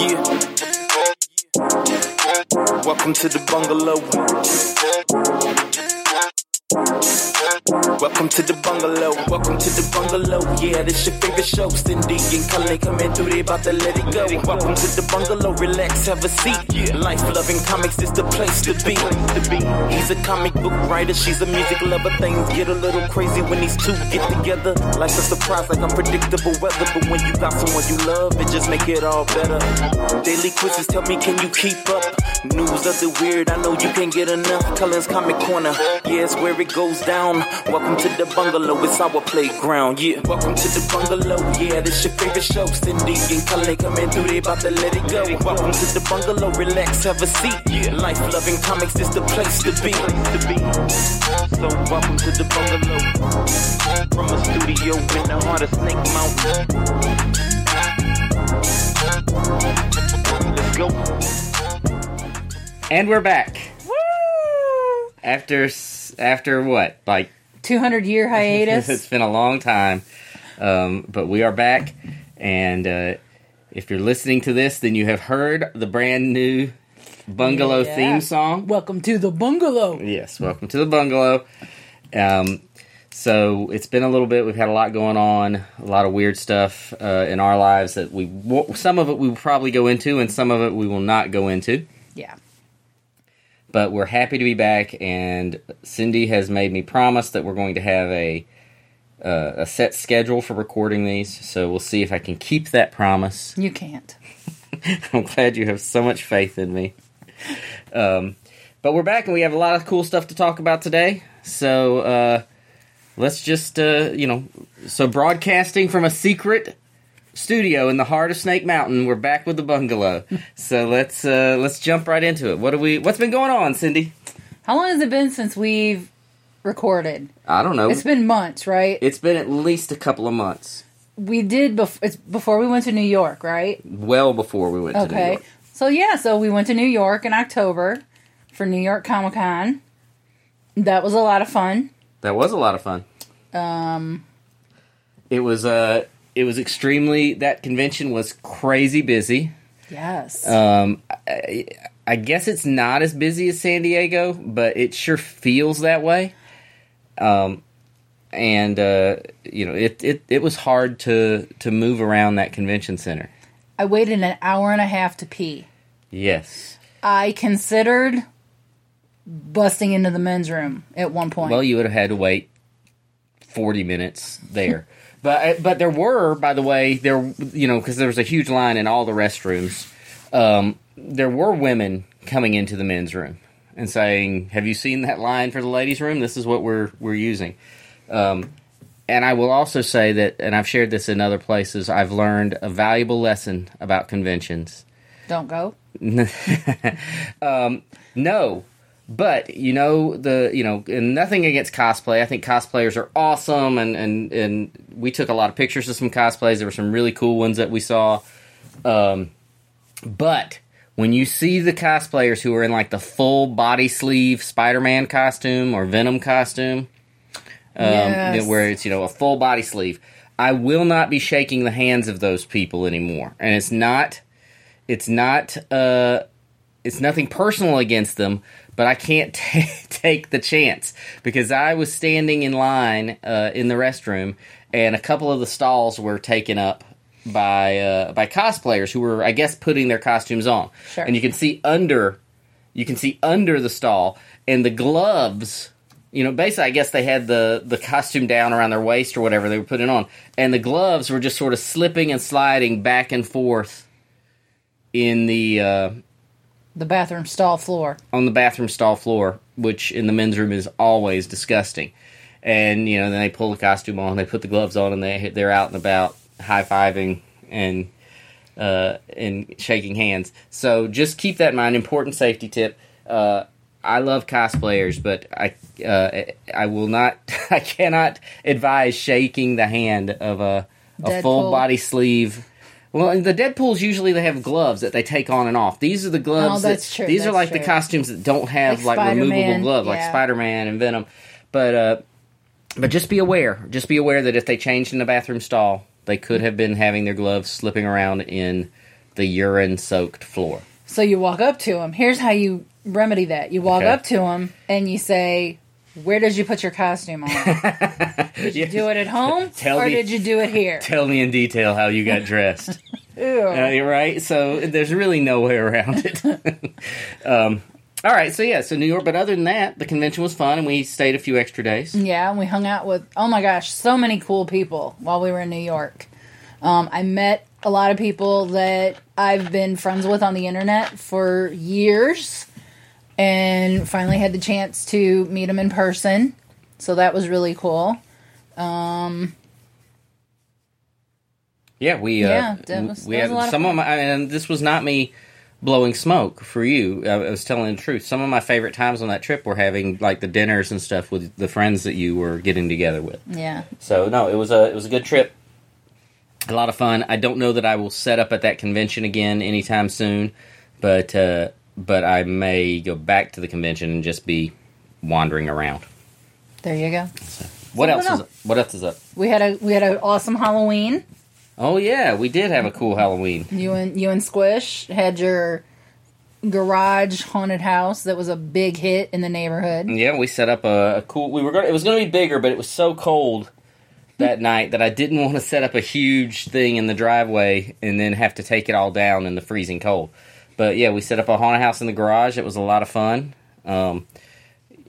Yeah. Welcome to the bungalow. Welcome to the bungalow. Welcome to the bungalow. Yeah, this your favorite show. Cindy and Cullen coming through. They about to let it go. Welcome to the bungalow. Relax, have a seat. Life loving comics is the place to be. He's a comic book writer. She's a music lover. Things get a little crazy when these two get together. Life's a surprise, like unpredictable weather. But when you got someone you love, it just make it all better. Daily quizzes tell me, can you keep up? News of the weird, I know you can't get enough. Cullen's Comic Corner, yeah, it's where it goes down. Welcome to the bungalow, it's our playground. Yeah, welcome to the bungalow. Yeah, this your favorite show. Cindy and Cullen coming through, they about to let it go. Welcome to the bungalow, relax, have a seat. Yeah, life loving comics is the place to be. So welcome to the bungalow. From a studio in the heart of Snake Mountain. Let's go. And we're back. Woo! After after what? Like 200 year hiatus. it's been a long time. Um, but we are back and uh, if you're listening to this then you have heard the brand new bungalow Yeah. theme song. Welcome to the bungalow. Yes, welcome to the bungalow. Um, so it's been a little bit. We've had a lot going on, a lot of weird stuff uh, in our lives that we some of it we will probably go into, and some of it we will not go into. Yeah. But we're happy to be back, and Cindy has made me promise that we're going to have a uh, a set schedule for recording these. So we'll see if I can keep that promise. You can't. I'm glad you have so much faith in me. Um, but we're back and we have a lot of cool stuff to talk about today. So uh, let's just, uh, you know, so broadcasting from a secret studio in the heart of Snake Mountain, we're back with the bungalow. so let's uh, let's jump right into it. What do we? What's been going on, Cindy? How long has it been since we've recorded? I don't know. It's been months, right? it's been at least a couple of months, we did bef- it's before we went to New York, right? well before we went to New Okay. York. So yeah, so we went to New York in October for New York Comic Con. That was a lot of fun. That was a lot of fun. Um, It was uh, it was extremely. That convention was crazy busy. yes. Um, I, I guess it's not as busy as San Diego, but it sure feels that way. Um, and uh, you know, it, it it was hard to to move around that convention center. I waited an hour and a half to pee. Yes. I considered busting into the men's room at one point. Well, you would have had to wait forty minutes there. But but there were, by the way, there you know because there was a huge line in all the restrooms. Um, there were women coming into the men's room and saying, "Have you seen that line for the ladies' room? This is what we're we're using." Um, and I will also say that, and I've shared this in other places. I've learned a valuable lesson about conventions. Don't go. um, no, but you know the you know and nothing against cosplay. I think cosplayers are awesome, and and and we took a lot of pictures of some cosplays. There were some really cool ones that we saw. Um, but when you see the cosplayers who are in like the full body sleeve Spider-Man costume or Venom costume, um, Yes. where it's you know a full body sleeve, I will not be shaking the hands of those people anymore. And it's not, it's not, uh, it's nothing personal against them, but I can't ta take the chance because I was standing in line uh, in the restroom, and a couple of the stalls were taken up by uh, by cosplayers who were, I guess, putting their costumes on, Sure. and you can see under, you can see under the stall, and the gloves. You know, basically, I guess they had the the costume down around their waist or whatever they were putting on, and the gloves were just sort of slipping and sliding back and forth in the uh, The bathroom stall floor. on the bathroom stall floor, which in the men's room is always disgusting. And you know, then they pull the costume on, they put the gloves on, and they they're out and about, high fiving and uh, and shaking hands. So just keep that in mind. Important safety tip. Uh, I love cosplayers, but I uh, I will not, I cannot advise shaking the hand of a a full body sleeve. Well, in the Deadpool's usually they have gloves that they take on and off. These are the gloves. Oh, that's that, true, These are that's like the costumes that don't have Like like, removable gloves, like. Spider Man and Venom. But uh, but just be aware. Just be aware that if they changed in the bathroom stall, they could have been having their gloves slipping around in the urine soaked floor. So you walk up to him. Here's how you remedy that. You walk Okay. up to him and you say, "Where did you put your costume on? did you do it at home, Tell or me- did you do it here?" Tell me in detail how you got dressed. Ew. Uh, right? So there's really no way around it. um, all right, so yeah, so New York. But other than that, the convention was fun, and we stayed a few extra days. Yeah, and we hung out with oh my gosh, so many cool people while we were in New York. Um, I met a lot of people that I've been friends with on the internet for years, and finally had the chance to meet them in person. So that was really cool. Yeah, we uh, Yeah, that was- we that had lot of some of my, and this was not me blowing smoke for you. I, I was telling the truth. Some of my favorite times on that trip were having like the dinners and stuff with the friends that you were getting together with. Yeah, So no, it was a it was a good trip. A lot of fun. I don't know that I will set up at that convention again anytime soon, but uh, but I may go back to the convention and just be wandering around. there you go. What I else is know. what else is up? We had a we had an awesome Halloween. Oh yeah, we did have a cool Halloween. You and you and Squish had your garage haunted house that was a big hit in the neighborhood. Yeah, we set up a, a cool. We were going. It was going to be bigger, but it was so cold that night that I didn't want to set up a huge thing in the driveway and then have to take it all down in the freezing cold. But yeah, we set up a haunted house in the garage. It was a lot of fun. Um,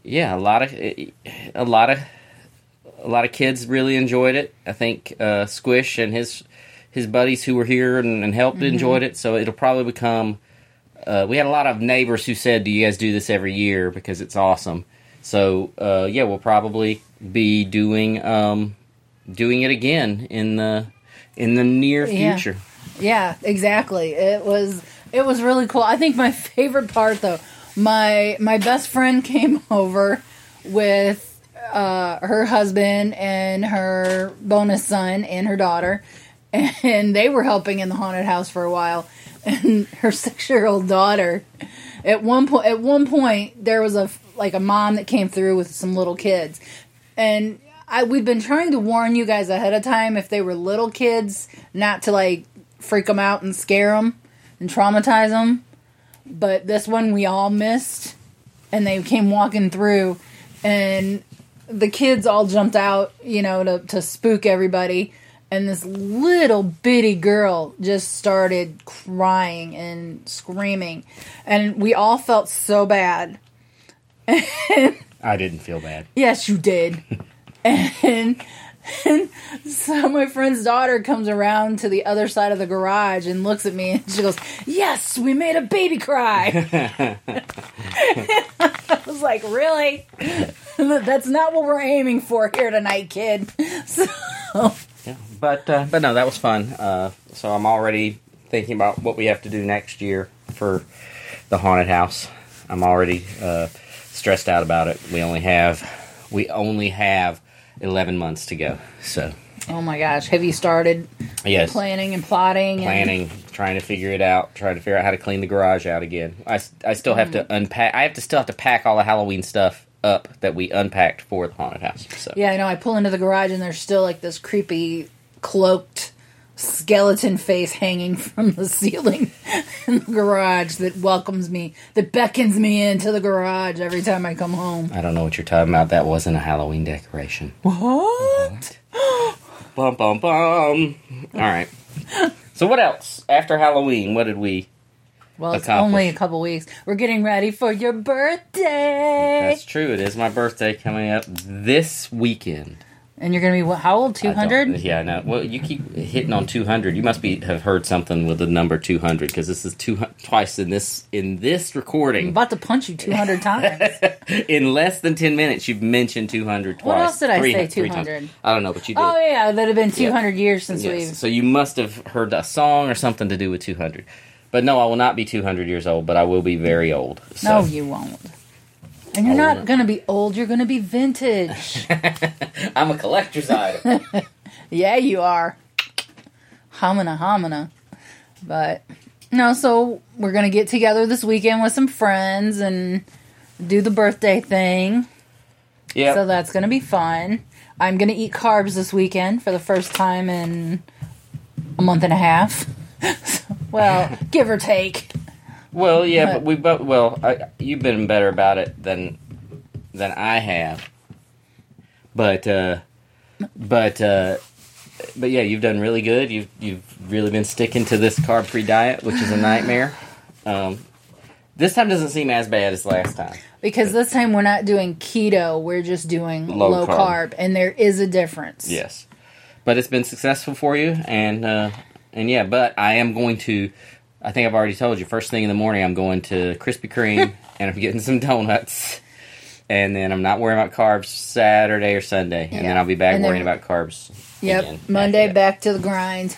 yeah, a lot of a lot of a lot of kids really enjoyed it. I think uh, Squish and his his buddies who were here and, and helped enjoyed it. So it'll probably become. Uh, we had a lot of neighbors who said, "Do you guys do this every year because it's awesome?" So uh, yeah, we'll probably be doing um, doing it again in the in the near Yeah. future. Yeah, exactly. It was it was really cool. I think my favorite part though, my my best friend came over with uh, her husband and her bonus son and her daughter, and they were helping in the haunted house for a while. And her six year old daughter, at one point, at one point, there was a like a mom that came through with some little kids, and I we've been trying to warn you guys ahead of time if they were little kids, not to like freak them out and scare them and traumatize them. But this one we all missed, and they came walking through, and the kids all jumped out, you know, to to spook everybody. And this little bitty girl just started crying and screaming, and we all felt so bad. I didn't feel bad. Yes, you did. and, and so my friend's daughter comes around to the other side of the garage and looks at me and she goes, Yes, we made a baby cry. I was like, Really? That's not what we're aiming for here tonight, kid. So, Yeah, but uh, but no, that was fun. Uh, so I'm already thinking about what we have to do next year for the haunted house. I'm already uh, stressed out about it. We only have we only have 11 months to go. So oh my gosh, have you started yes, planning and plotting? and- planning, trying to figure it out, trying to figure out how to clean the garage out again. I, I still have to mm-hmm. unpack. I have to still have to pack all the Halloween stuff up that we unpacked for the haunted house. So Yeah, I know. I pull into the garage and there's still like this creepy cloaked skeleton face hanging from the ceiling in the garage that welcomes me, that beckons me into the garage every time I come home. I don't know what you're talking about. That wasn't a Halloween decoration. What? Bum bum bum. All right. So what else after Halloween? What did we? Well, it's Accomplish. only a couple weeks. We're getting ready for your birthday. That's true. It is my birthday coming up this weekend. And you're going to be, what, how old? 200? Yeah, I know. Well, you keep hitting on 200. You must be have heard something with the number 200 because this is two twice in this in this recording. I'm about to punch you 200 times. in less than 10 minutes, you've mentioned 200 twice. What else did I Three- say, times. 200? I don't know, but you did. oh, yeah, that have been 200 years since Yes. we've. So you must have heard a song or something to do with 200. But no, I will not be 200 years old, but I will be very old. So. No, you won't. And you're I not going to be old, you're going to be vintage. I'm a collector's item. yeah, you are. Homina, homina. But, no, so we're going to get together this weekend with some friends and do the birthday thing. yeah. So that's going to be fun. I'm going to eat carbs this weekend for the first time in a month and a half. Well, give or take. Well, yeah, but we both. Well, I, you've been better about it than than I have. But uh, but uh, but yeah, you've done really good. You've you've really been sticking to this carb free diet, which is a nightmare. Um, this time doesn't seem as bad as last time. Because this time we're not doing keto, we're just doing Low low, carb. carb. and there is a difference. Yes, but it's been successful for you, and uh, and yeah. But I am going to. I think I've already told you. First thing in the morning, I'm going to Krispy Kreme, and I'm getting some donuts, and then I'm not worrying about carbs Saturday or Sunday, and then I'll be back then- worrying about carbs. Yep. Monday back to the grind.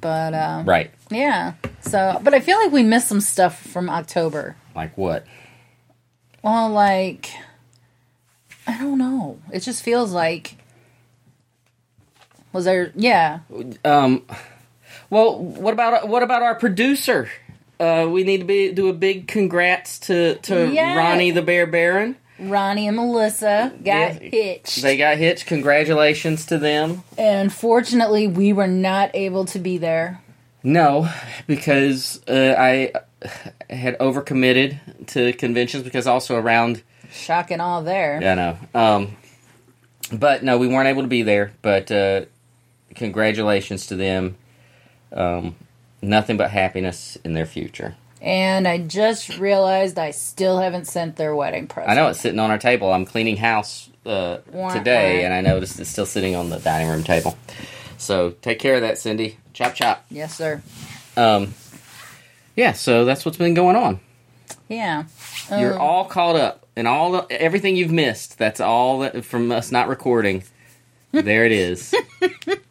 But uh, Right. yeah. So, but I feel like we missed some stuff from October. Like what? Well, like I don't know. It just feels like was there? Yeah. Um. Well, what about what about our producer? Uh, we need to be do a big congrats to to Yeah. Ronnie the Bear Baron. Ronnie and Melissa got Yeah. hitched. They got hitched. Congratulations to them. and fortunately, we were not able to be there. No, because uh, I had overcommitted to conventions because also around Shocking all there. I know. Um, but no, we weren't able to be there. But uh, congratulations to them. Um, nothing but happiness in their future. And I just realized I still haven't sent their wedding present. I know it's sitting on our table. I'm cleaning house uh, today, and I noticed it's still sitting on the dining room table. So take care of that, Cindy. Chop chop. Yes, sir. Um, yeah, so that's what's been going on. Yeah. You're Um, all caught up, and all the, everything you've missed. That's all that from us not recording. There it is.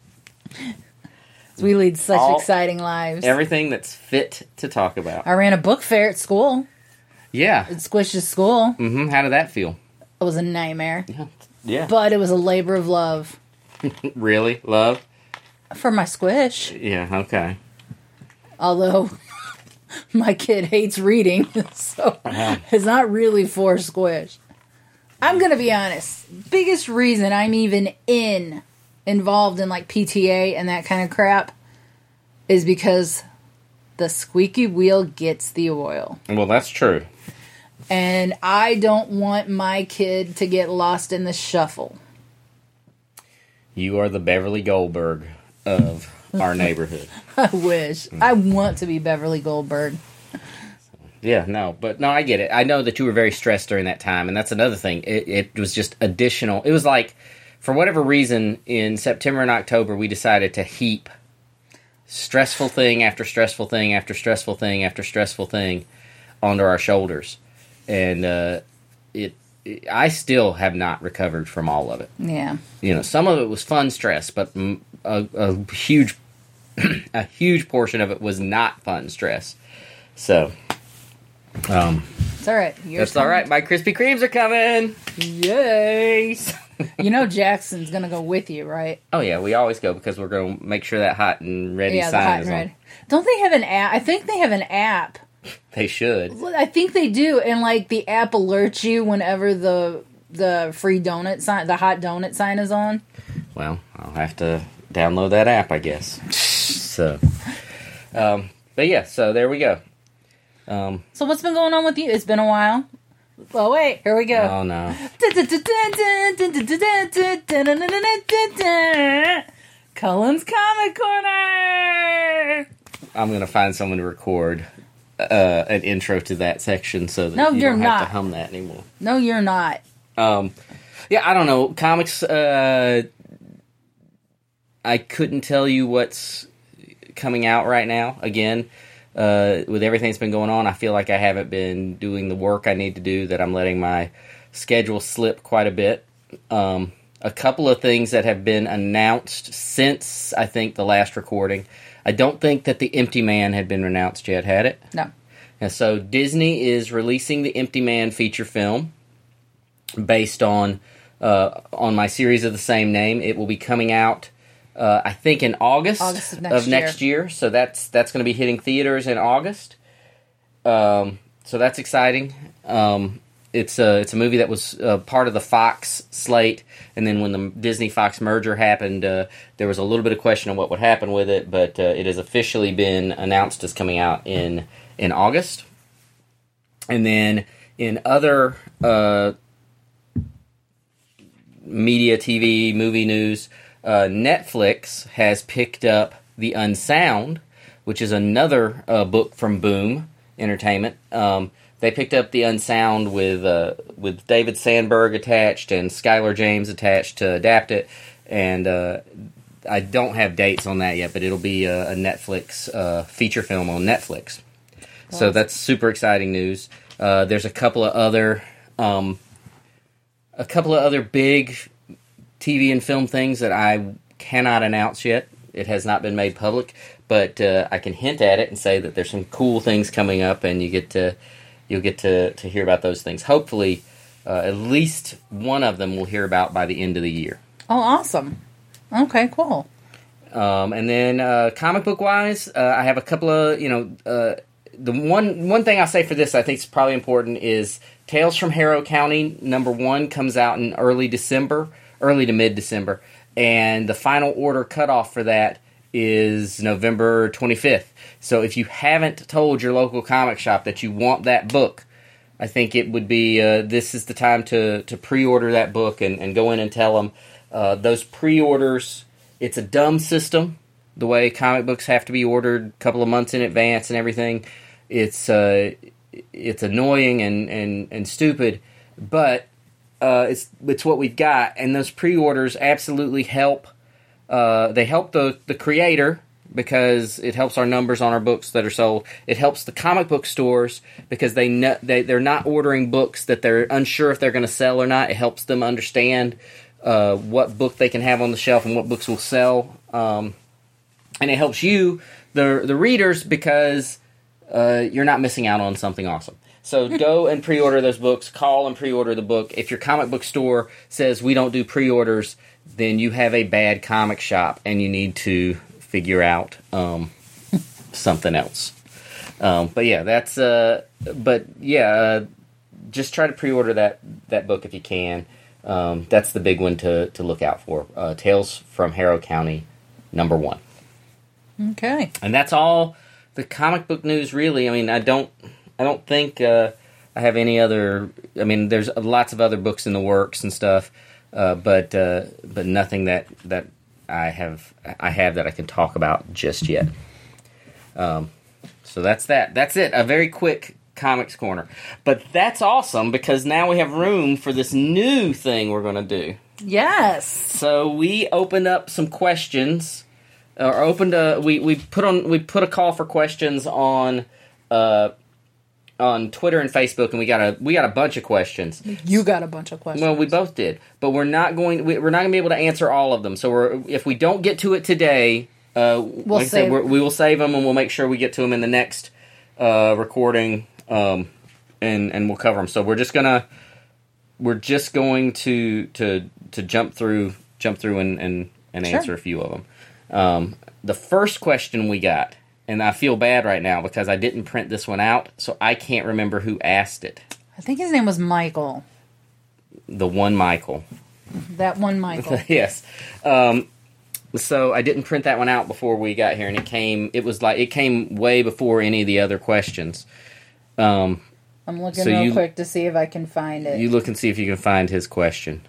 we lead such all- exciting lives. Everything that's fit to talk about. I ran a book fair at school. Yeah. At Squish's school. hmm How did that feel? It was a nightmare. Yeah. But it was a labor of love really, love. for my squish. Yeah. Okay. Although my kid hates reading, so it's not really for squish. I'm gonna be honest. Biggest reason I'm even in involved in like PTA and that kind of crap is because the squeaky wheel gets the oil. Well, that's true. And I don't want my kid to get lost in the shuffle. You are the Beverly Goldberg of our neighborhood. I wish. I want to be Beverly Goldberg. Yeah, no, but no, I get it. I know that you were very stressed during that time, and that's another thing. It, it was just additional. It was like, for whatever reason, in September and October, we decided to heap stressful thing after stressful thing after stressful thing after stressful thing onto our shoulders, and uh, it, it. I still have not recovered from all of it. Yeah. You know, some of it was fun stress, but a, a huge, a huge portion of it was not fun stress. So. Um, It's all right. You're that's all right. My Krispy Kremes are coming. Yay! you know Jackson's gonna go with you, right? Oh yeah, we always go because we're to make sure that hot and ready yeah, sign hot is and on. red. Don't they have an app? I think they have an app. They should. I think they do, and like the app alerts you whenever the the free donut sign, the hot donut sign is on. Well, I'll have to download that app, I guess. so, um, but yeah, so there we go. Um, So what's been going on with you? It's been a while. Oh wait, here we go. oh no, Cullen's Comic Corner. I'm gonna find someone to record uh, an intro to that section so that No, you you're don't have to hum that anymore. No, you're not. Um, yeah, I don't know. Comics. Uh, I couldn't tell you what's coming out right now. Again, uh, with everything that's been going on, I feel like I haven't been doing the work I need to do. That I'm letting my schedule slip quite a bit. Um, a couple of things that have been announced since I think the last recording. I don't think that the Empty Man had been announced yet, had it? No. And so Disney is releasing the Empty Man feature film based on uh, on my series of the same name. It will be coming out, uh, I think, in August, August of next year. So that's that's going to be hitting theaters in August. Um, so that's exciting. Um, it's a it's a movie that was uh, part of the Fox slate, and then when the Disney Fox merger happened, uh, there was a little bit of question on what would happen with it, but uh, it has officially been announced as coming out in in August. And then in other uh, media, TV, movie news, uh, Netflix has picked up The Unsound, which is another uh, book from Boom Entertainment. Um, they picked up The Unsound with uh, with David Sandberg attached and Skylar James attached to adapt it, and uh, I don't have dates on that yet, but it'll be a, a Netflix uh, feature film on Netflix. So that's super exciting news. Uh, there's a couple of other um, a couple of other big TV and film things that I cannot announce yet. It has not been made public, but uh, I can hint at it and say that there's some cool things coming up, and you get to you'll get to, to hear about those things. Hopefully, uh, at least one of them we'll hear about by the end of the year. Oh, awesome. Okay, cool. Um, and then uh, comic book wise, uh, I have a couple of you know uh, the one one thing I'll say for this I think is probably important is Tales from Harrow County number one comes out in early December, early to mid December, and the final order cutoff for that is November 25th. So if you haven't told your local comic shop that you want that book, I think it would be uh, this is the time to to pre-order that book and, and go in and tell them uh, those pre-orders. It's a dumb system, the way comic books have to be ordered a couple of months in advance and everything. It's uh, it's annoying and, and, and stupid, but uh, it's it's what we've got, and those pre-orders absolutely help. Uh, they help the the creator because it helps our numbers on our books that are sold. It helps the comic book stores because they know, they they're not ordering books that they're unsure if they're going to sell or not. It helps them understand uh, what book they can have on the shelf and what books will sell. Um, and it helps you, the the readers, because uh, you're not missing out on something awesome. So go and pre-order those books. Call and pre-order the book. If your comic book store says we don't do pre-orders, then you have a bad comic shop, and you need to figure out um, something else. Um, but yeah, that's. Uh, but yeah, uh, just try to pre-order that that book if you can. Um, that's the big one to to look out for. Uh, Tales from Harrow County, number one. Okay. And that's all the comic book news. Really, I mean, I don't, I don't think uh, I have any other. I mean, there's lots of other books in the works and stuff, uh, but uh, but nothing that that I have I have that I can talk about just yet. Um, so that's that. That's it. A very quick comics corner, but that's awesome because now we have room for this new thing we're going to do. Yes. So we opened up some questions, or opened a we, we put on we put a call for questions on uh on Twitter and Facebook, and we got a we got a bunch of questions. You got a bunch of questions. Well, we both did, but we're not going. we- We're not going to be able to answer all of them. So we're if we don't get to it today, uh, like I said, save- we're, we will save them and we'll make sure we get to them in the next uh, recording, um, and and we'll cover them. So we're just gonna we're just going to to to jump through jump through and and, and Sure. answer a few of them. Um, the first question we got, and I feel bad right now because I didn't print this one out, so I can't remember who asked it. I think his name was Michael. The one Michael. That one Michael. yes. Um, so I didn't print that one out before we got here, and it came. It was like it came way before any of the other questions. Um, I'm looking So real you- quick to see if I can find it. you look and see if you can find his question.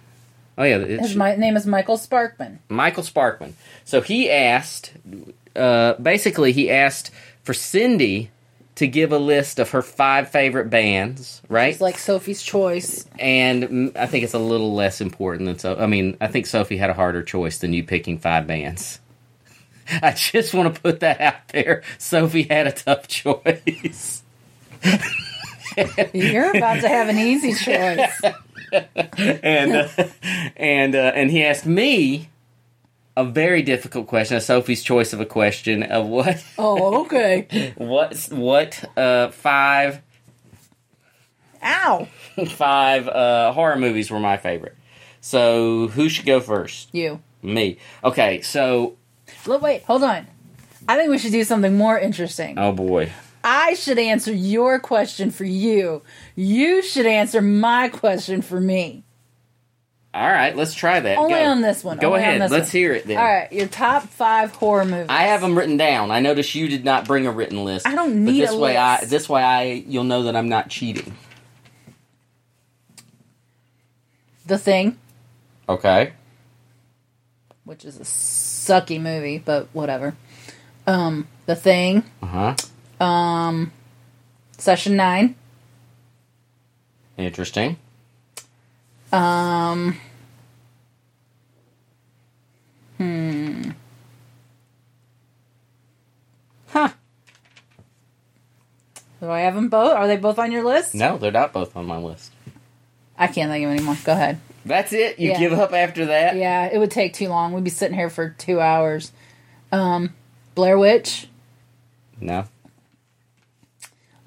Oh yeah, it's his my, name is Michael Sparkman. Michael Sparkman. So he asked, uh, basically, he asked for Cindy to give a list of her five favorite bands, right? It's like Sophie's Choice. and I think it's a little less important than so. I mean, I think Sophie had a harder choice than you picking five bands. I just want to put that out there. Sophie had a tough choice. You're about to have an easy choice. and uh, and uh, and he asked me a very difficult question, a Sophie's choice of a question of what Oh, okay. what what uh, five Ow. five uh, horror movies were my favorite. So who should go first? You. Me. Okay, so Look, wait, hold on. I think we should do something more interesting. oh boy, I should answer your question for you. You should answer my question for me. All right, let's try that. Only Go. on this one. Go Only ahead. this Let's one. hear it then. All right, your top five horror movies. I have them written down. I noticed you did not bring a written list. I don't but need this a way I this way I you'll know that I'm not cheating. The Thing, Okay. which is a sucky movie, but whatever. Um, The Thing, Uh huh. um, Session Nine, Interesting. um, hmm, huh. Do I have them both? Are they both on your list? No, they're not both on my list. I can't think of any more. Go ahead. That's it. You Yeah. give up after that? Yeah, it would take too long. We'd be sitting here for two hours. Um, Blair Witch. No.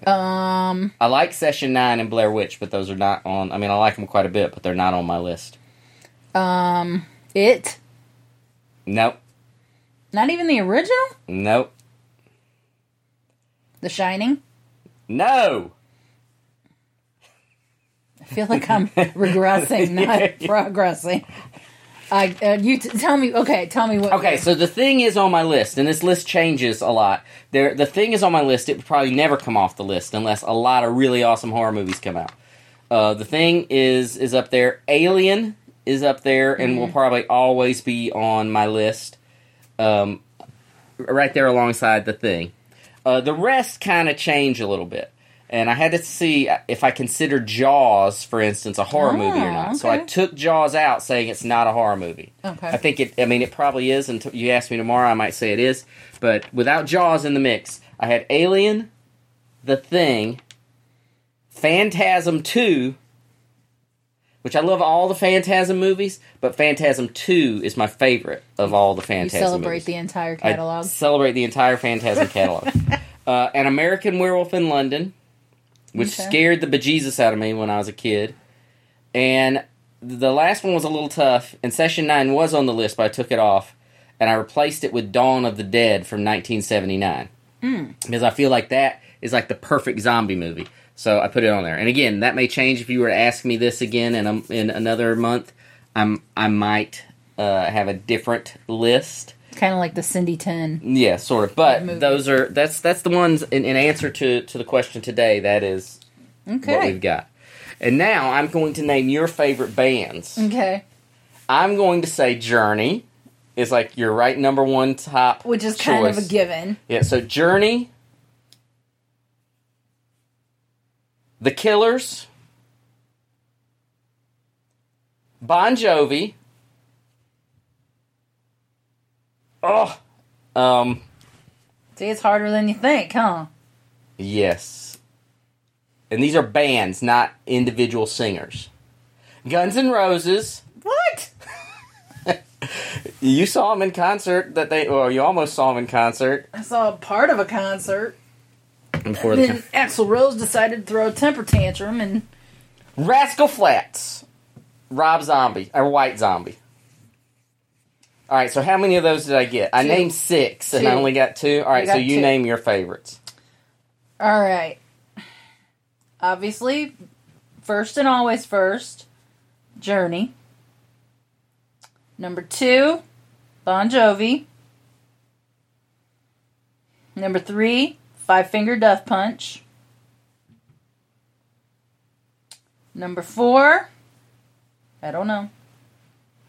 Um, I like Session Nine and Blair Witch, but those are not on. I mean, I like them quite a bit, but they're not on my list. um, It. Nope. Not even the original. Nope. The Shining. No. I feel like I'm regressing, not progressing. I uh, you t- tell me. Okay, tell me what. Okay, so the thing is on my list, and this list changes a lot. There, the thing is on my list. It would probably never come off the list unless a lot of really awesome horror movies come out. Uh, the thing is is up there. Alien is up there, and will probably always be on my list. Um, right there alongside the thing. Uh, the rest kind of change a little bit. And I had to see if I consider Jaws, for instance, a horror Oh, movie or not. So I took Jaws out, saying it's not a horror movie. Okay. I think it. I mean, it probably is. Until you ask me tomorrow, I might say it is. But without Jaws in the mix, I had Alien, The Thing, Phantasm Two, which I love all the Phantasm movies, but Phantasm Two is my favorite of all the you Phantasm celebrate movies. the entire I catalog. celebrate the entire Phantasm catalog. uh, An American Werewolf in London, which Okay. scared the bejesus out of me when I was a kid. And the last one was a little tough, and Session 9 was on the list, but I took it off, and I replaced it with Dawn of the Dead from 1979. Hmm. Because I feel like that is like the perfect zombie movie. So I put it on there. And again, that may change if you were to ask me this again in, a, in another month. I'm, I might uh, have a different list. kind of like the Cindy Ten. Yeah, sort of. But movie. those are that's that's the ones in, in answer to to the question today. That is what Okay. we've got. And now I'm going to name your favorite bands. Okay. I'm going to say Journey is like your right number one top, Which is kind of a given. Yeah, so Journey, The Killers, Bon Jovi. Oh, um, See, it's harder than you think, huh? Yes. And these are bands, not individual singers. Guns N' Roses. What? You saw them in concert. That they, well, you almost saw them in concert I saw part of a concert. Before the Then Axl Rose decided to throw a temper tantrum, and Rascal Flatts, Rob Zombie or White Zombie. All right, so how many of those did I get? I named six, and I only got two. All right, so you two. name your favorites. all right. Obviously, first and always first, Journey. Number two, Bon Jovi. Number three, Five Finger Death Punch. Number four, I don't know.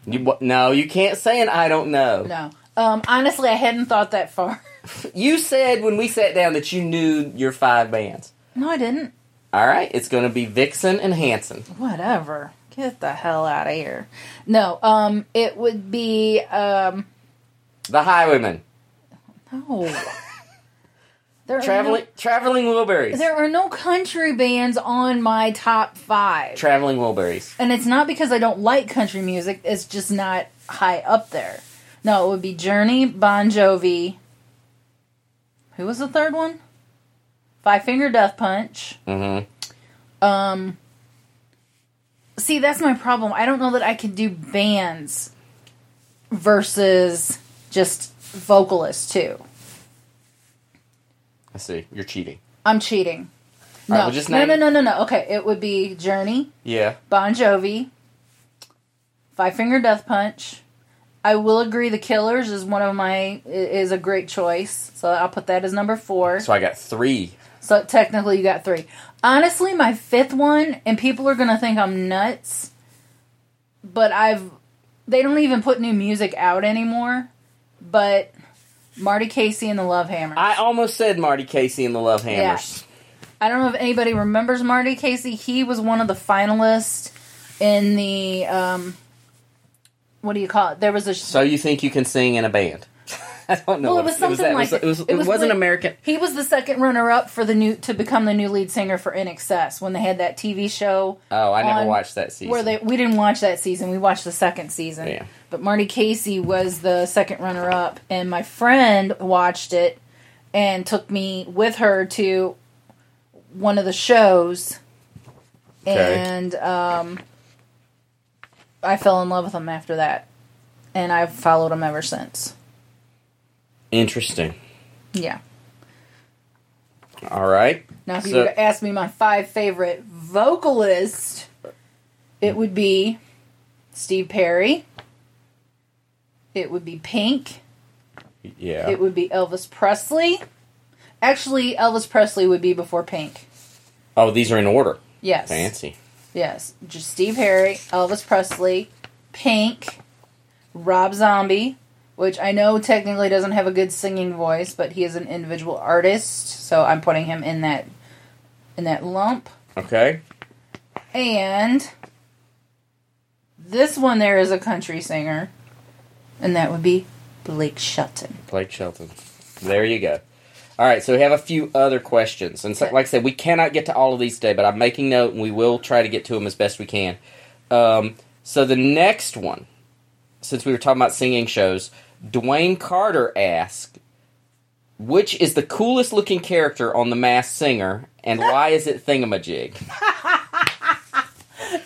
You, no, you can't say an I don't know. No. Um, honestly, I hadn't thought that far. You said when we sat down that you knew your five bands. no, I didn't. All right, it's going to be Vixen and Hanson. Whatever. Get the hell out of here. No, um, it would be um The Highwaymen. no. There Traveling Traveling no, Wilburys. there are no country bands on my top five. Traveling Wilburys. and it's not because I don't like country music, it's just not high up there. No, it would be Journey, Bon Jovi. Who was the third one? Five Finger Death Punch. Mm-hmm. Um, see, that's my problem. I don't know that I could do bands versus just vocalists too. I see. You're cheating. I'm cheating. No, right, well, just no, name- no, no, no, no. Okay, it would be Journey, Yeah. Bon Jovi, Five Finger Death Punch. I will agree, The Killers is one of my is a great choice, so I'll put that as number four. So I got three. So technically, you got three. Honestly, my fifth one, and people are gonna think I'm nuts, but I've they don't even put new music out anymore. But Marty Casey and the Lovehammers. I almost said Marty Casey and the Lovehammers. I don't know if anybody remembers Marty Casey. He was one of the finalists in the um, what do you call it? There was a So you think you can sing in a band? I don't know. well, it was something that- like it was, that. it, was, not American. He was the second runner up for the new to become the new lead singer for INXS when they had that TV show. Oh, I never on- watched that season. Where they we didn't watch that season. We watched the second season. Yeah. But Marty Casey was the second runner up, and my friend watched it and took me with her to one of the shows, Okay. and um, I fell in love with him after that, and I've followed him ever since. Interesting. Yeah. All right. Now, if you So- were to ask me my five favorite vocalists, it would be Steve Perry. It would be Pink. Yeah. It would be Elvis Presley. Actually, Elvis Presley would be before Pink. oh, these are in order. Yes. Fancy. Yes. Just Steve Perry, Elvis Presley, Pink, Rob Zombie, which I know technically doesn't have a good singing voice, but he is an individual artist, so I'm putting him in that in that lump. Okay. And this one there is a country singer, and that would be Blake Shelton. Blake Shelton. There you go. All right, so we have a few other questions, and so, like I said, we cannot get to all of these today, but I'm making note, and we will try to get to them as best we can. Um, so the next one, since we were talking about singing shows, Dwayne Carter asked, "Which is the coolest looking character on The Masked Singer, and why is it Thingamajig?"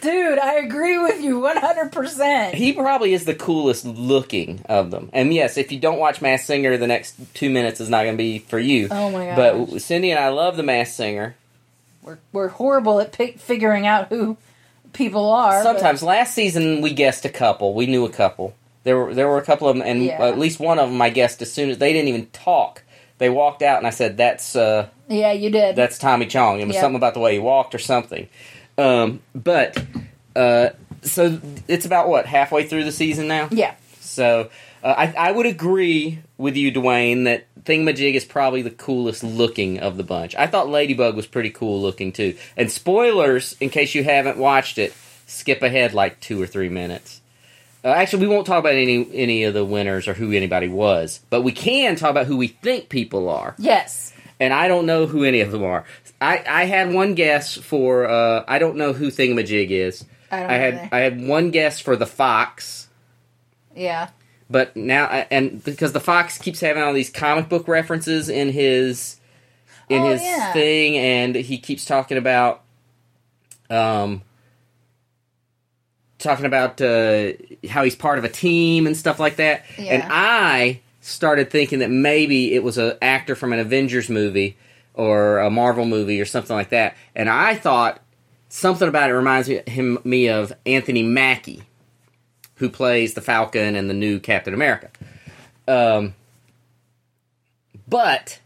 Dude, I agree with you 100%. He probably is the coolest looking of them. And yes, if you don't watch Masked Singer, the next two minutes is not going to be for you. Oh my gosh. But Cindy and I love the Masked Singer. We're, we're horrible at pick, figuring out who people are. but- Sometimes last season we guessed a couple. We knew a couple. There were there were a couple of them, and Yeah. at least one of them I guessed as soon as they didn't even talk. They walked out, and I said, "That's uh, Yeah, you did. that's Tommy Chong." It was Yep. something about the way he walked or something. Um, but uh, so it's about what halfway through the season now. yeah. So uh, I, I would agree with you, Dwayne, that Thingamajig is probably the coolest looking of the bunch. I thought Ladybug was pretty cool looking too. And spoilers, in case you haven't watched it, skip ahead like two or three minutes. Uh, actually, we won't talk about any any of the winners or who anybody was, but we can talk about who we think people are. Yes. And I don't know who any of them are. I, I had one guess for uh, I don't know who Thingamajig is. I don't I had either. I had one guess for the fox. Yeah. But now, and because the Fox keeps having all these comic book references in his in Oh, his yeah. thing, and he keeps talking about um talking about uh, how he's part of a team and stuff like that. And I started thinking that maybe it was an actor from an Avengers movie or a Marvel movie or something like that. And I thought something about it reminds me, him, me of Anthony Mackie who plays the Falcon and the new Captain America. Um, but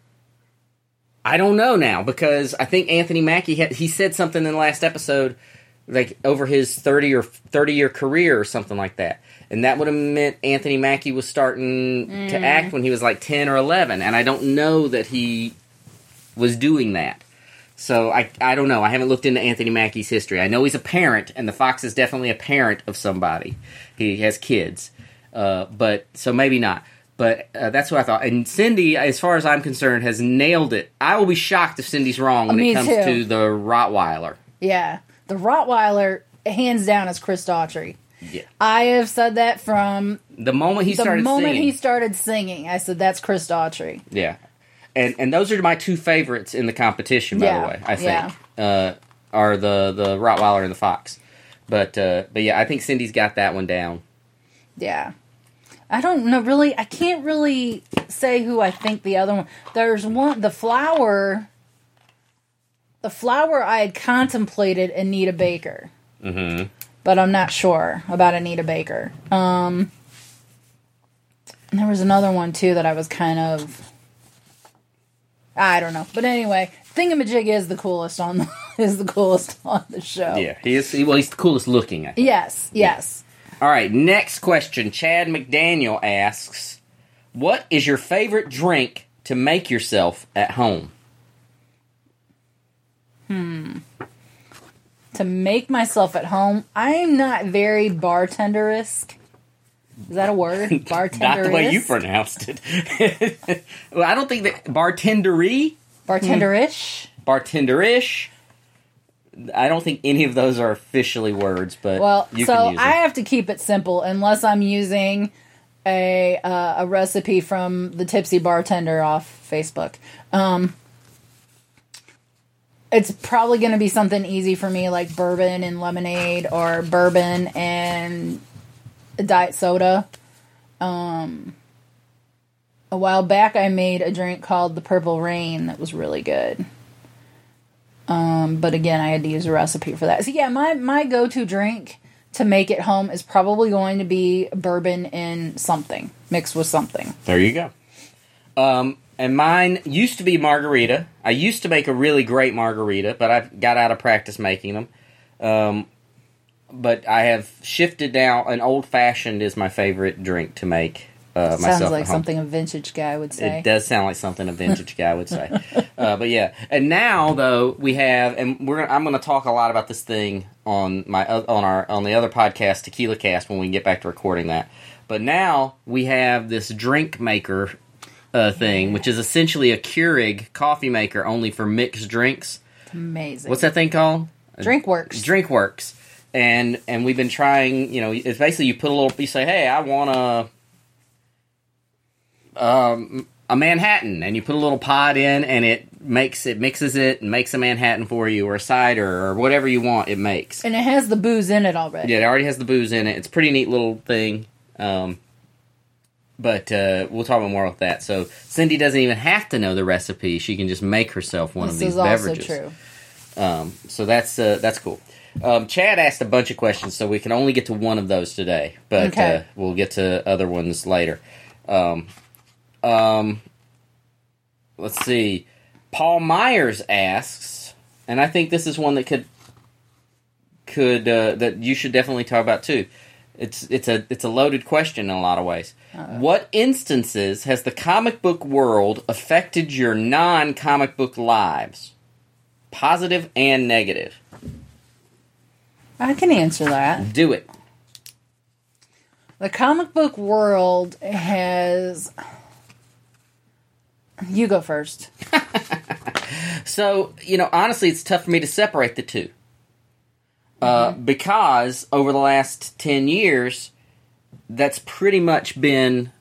I don't know now because I think Anthony Mackie had, he said something in the last episode like over his 30 or 30 year career or something like that. And that would have meant Anthony Mackie was starting to act when he was like 10 or 11 and I don't know that he was doing that. So I I don't know. I haven't looked into Anthony Mackie's history. I know he's a parent, and the Fox is definitely a parent of somebody. He has kids, uh, but so maybe not. But uh, that's what I thought. And Cindy, as far as I'm concerned, has nailed it. I will be shocked if Cindy's wrong when Me it comes too. to the Rottweiler. Yeah. The Rottweiler, hands down, is Chris Daughtry. Yeah. I have said that from The moment he the started moment singing, he started singing. I said, that's Chris Daughtry. yeah, and and those are my two favorites in the competition. By Yeah, the way, I yeah. think uh, are the the Rottweiler and the Fox. But uh, but yeah, I think Cindy's got that one down. Yeah. I don't know really I can't really say who I think the other one there's one the flower the flower I had contemplated Anita Baker, Mm-hmm. but I'm not sure about Anita Baker. Um, there was another one too that I was kind of, I don't know. But anyway, Thingamajig is the coolest on the is the coolest on the show. Yeah, he is. He, well, he's the coolest looking. I think. Yes. Yes. All right, next question. Chad McDaniel asks, "What is your favorite drink to make yourself at home?" Hmm. To make myself at home, I'm not very bartenderisk. Is that a word? Bartender. Not the way you pronounced it. well, I don't think that bartendery, Bartenderish. bartenderish. I don't think any of those are officially words, but Well, you so can use. I have to keep it simple unless I'm using a uh, a recipe from the Tipsy Bartender off Facebook. Um, it's probably going to be something easy for me, like bourbon and lemonade, or bourbon and diet soda. Um, a while back, I made a drink called the Purple Rain that was really good. Um, but again, I had to use a recipe for that. So yeah, my my go to drink to make at home is probably going to be bourbon and something mixed with something. There you go. Um, and mine used to be margarita. I used to make a really great margarita, but I've got out of practice making them. Um, but I have shifted now. An old fashioned is my favorite drink to make uh. Sounds like something a vintage guy would say. It does sound like something a vintage guy would say. Uh, but yeah, and now though we have, and we're gonna, I'm going to talk a lot about this thing on my on our on the other podcast, Tequila Cast, when we get back to recording that. But now we have this drink maker uh, thing, which is essentially a Keurig coffee maker only for mixed drinks. Amazing. What's that thing called? Drink works. DrinkWorks, and and we've been trying. You know, it's basically you put a little. You say, hey, I want a um, a Manhattan, and you put a little pod in, and it makes it mixes it and makes a Manhattan for you, or a cider, or whatever you want. It makes. and it has the booze in it already. Yeah, it already has the booze in it. It's a pretty neat little thing. Um, but uh, we'll talk about more about that. So Cindy doesn't even have to know the recipe; she can just make herself one this of these is also beverages. true. Um, so that's uh, that's cool. Um, Chad asked a bunch of questions, so we can only get to one of those today, but Okay. uh, we'll get to other ones later. Um, um, let's see. Paul Myers asks, and I think this is one that could could uh, that you should definitely talk about too. It's it's a it's a loaded question in a lot of ways. What instances has the comic book world affected your non comic book lives? Positive and negative. I can answer that. Do it. The comic book world has. You go first. So, you know, honestly, it's tough for me to separate the two. Uh, because over the last 10 years, that's pretty much been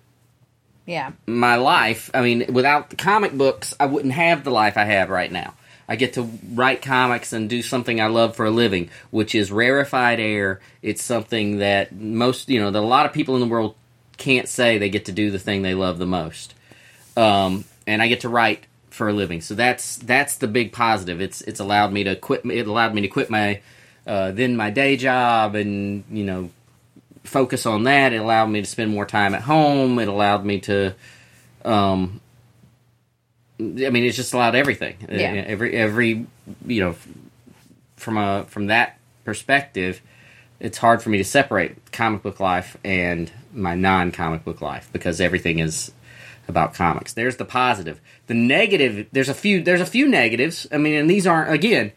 Yeah. my life. I mean, without the comic books, I wouldn't have the life I have right now. I get to write comics and do something I love for a living, which is rarefied air. It's something that most, you know, that a lot of people in the world can't say they get to do the thing they love the most. Um, and I get to write for a living, so that's that's the big positive. It's it's allowed me to quit. It allowed me to quit my uh, then my day job and you know focus on that. It allowed me to spend more time at home. It allowed me to, um, I mean, it's just allowed everything. Yeah. Every every you know, from a from that perspective, it's hard for me to separate comic book life and my non comic book life because everything is about comics. There's the positive. The negative. There's a few. There's a few negatives. I mean, and these aren't again.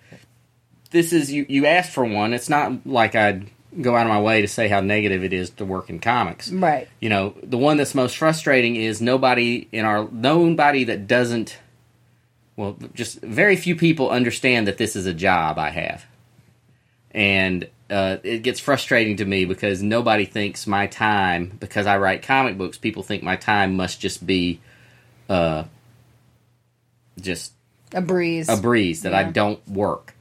This is you. You asked for one. It's not like I'd go out of my way to say how negative it is to work in comics Right. you know the one that's most frustrating is nobody in our nobody that doesn't well just very few people understand that this is a job i have and uh, it gets frustrating to me because nobody thinks my time because i write comic books people think my time must just be uh, just A breeze. a breeze that I don't work,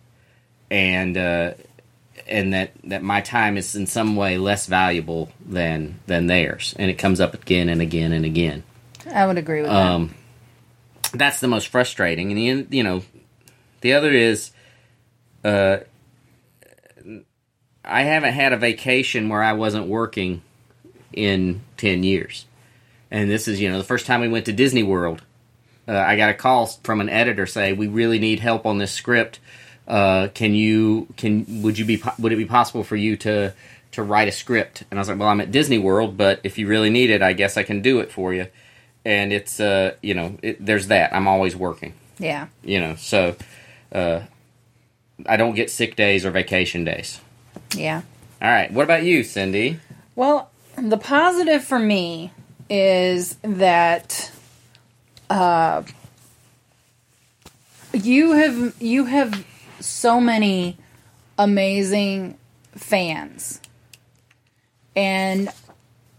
and uh, and that that my time is in some way less valuable than than theirs, and it comes up again and again and again. I would agree with Um, that's the most frustrating, and you know, The other is, uh, I haven't had a vacation where I wasn't working in ten years, and this is you know the first time we went to Disney World. Uh, I got a call from an editor say we really need help on this script. Uh, can you can would you be would it be possible for you to to write a script? And I was like, well, I'm at Disney World, but if you really need it, I guess I can do it for you. And it's uh you know it, there's that I'm always working Yeah. you know so uh i don't get sick days or vacation days Yeah. all right. What about you cindy? Well, the positive for me is that uh, you have you have so many amazing fans, and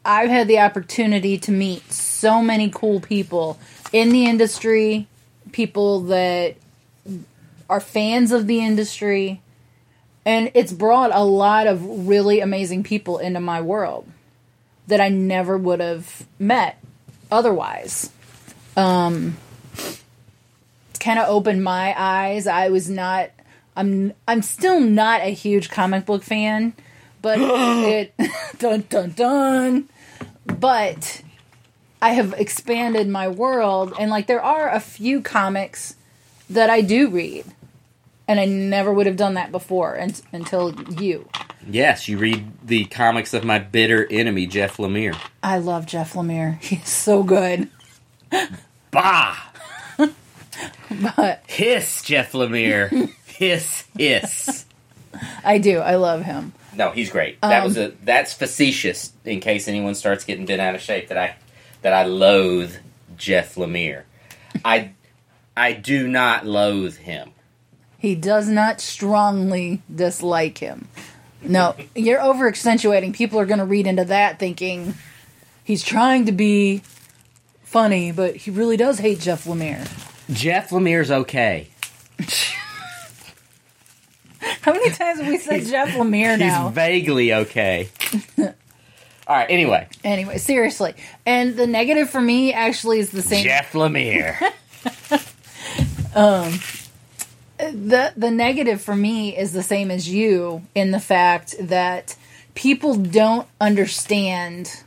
I've had the opportunity to meet so many cool people in the industry, people that are fans of the industry, and it's brought a lot of really amazing people into my world that I never would have met otherwise. Um, it's kind of opened my eyes. I was not. I'm. I'm still not a huge comic book fan, but it. dun dun dun. But I have expanded my world, and like there are a few comics that I do read, and I never would have done that before un- until you. yes you read the comics of my bitter enemy jeff lemire I love Jeff Lemire. He's so good. bah But hiss jeff lemire hiss hiss I do. I love him. no he's great that Um, was a that's facetious in case anyone starts getting bent out of shape that i that i loathe jeff lemire i i do not loathe him He does not strongly dislike him. No, you're over accentuating. People are going to read into that thinking he's trying to be funny, but he really does hate Jeff Lemire. jeff lemire's okay How many times have we said Jeff Lemire now? He's vaguely okay. All right. Anyway, anyway, seriously. And the negative for me actually is the same. Jeff Lemire. Um, the the negative for me is the same as you in the fact that people don't understand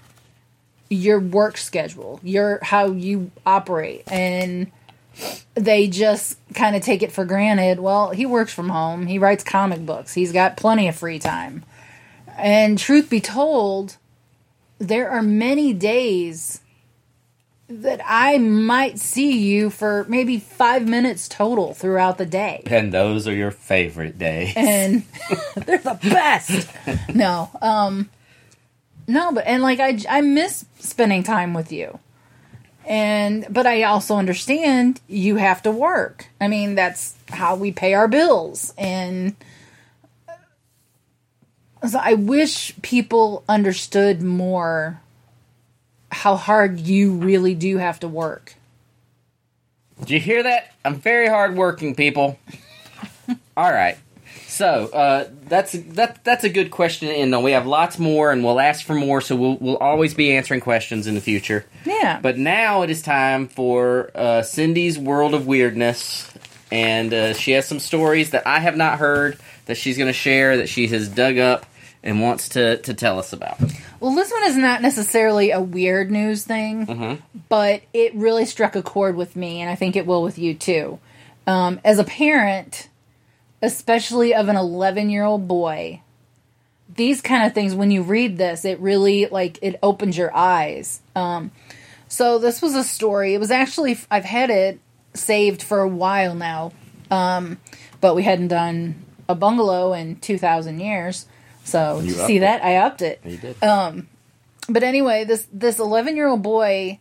your work schedule, your how you operate and they just kind of take it for granted. Well, he works from home. He writes comic books. He's got plenty of free time. And truth be told, there are many days that I might see you for maybe five minutes total throughout the day. and those are your favorite days. And they're the best. No, um, no, but, and like, I, I miss spending time with you. And, but I also understand you have to work. I mean, that's how we pay our bills. And so I wish people understood more how hard you really do have to work. Did you hear that? I'm very hardworking, people. All right. So uh, that's that. That's a good question, and we have lots more, and we'll ask for more. So we'll we'll always be answering questions in the future. Yeah. But now it is time for uh, Cindy's World of Weirdness, and uh, she has some stories that I have not heard that she's going to share that she has dug up and wants to to tell us about. Well, this one is not necessarily a weird news thing, but it really struck a chord with me, and I think it will with you too. Um, as a parent, especially of an 11 year old boy, these kind of things, when you read this, it really like it opens your eyes. Um, so this was a story. It was actually I've had it saved for a while now, um, but we hadn't done a bungalow in 2,000 years. So You you upped see it. that I upped it You did. Um, but anyway, this this 11 year old boy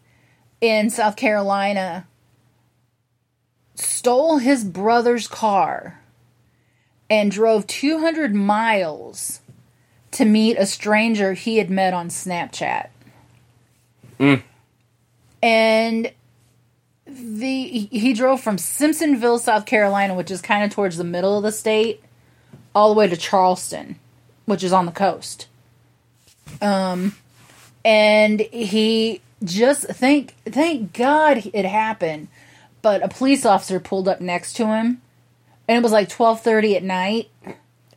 in South Carolina stole his brother's car and drove 200 miles to meet a stranger he had met on Snapchat. Mm. And the he- he drove from Simpsonville, South Carolina, which is kind of towards the middle of the state, all the way to Charleston, which is on the coast um, and he just thank thank God it happened. But a police officer pulled up next to him and it was like twelve thirty at night,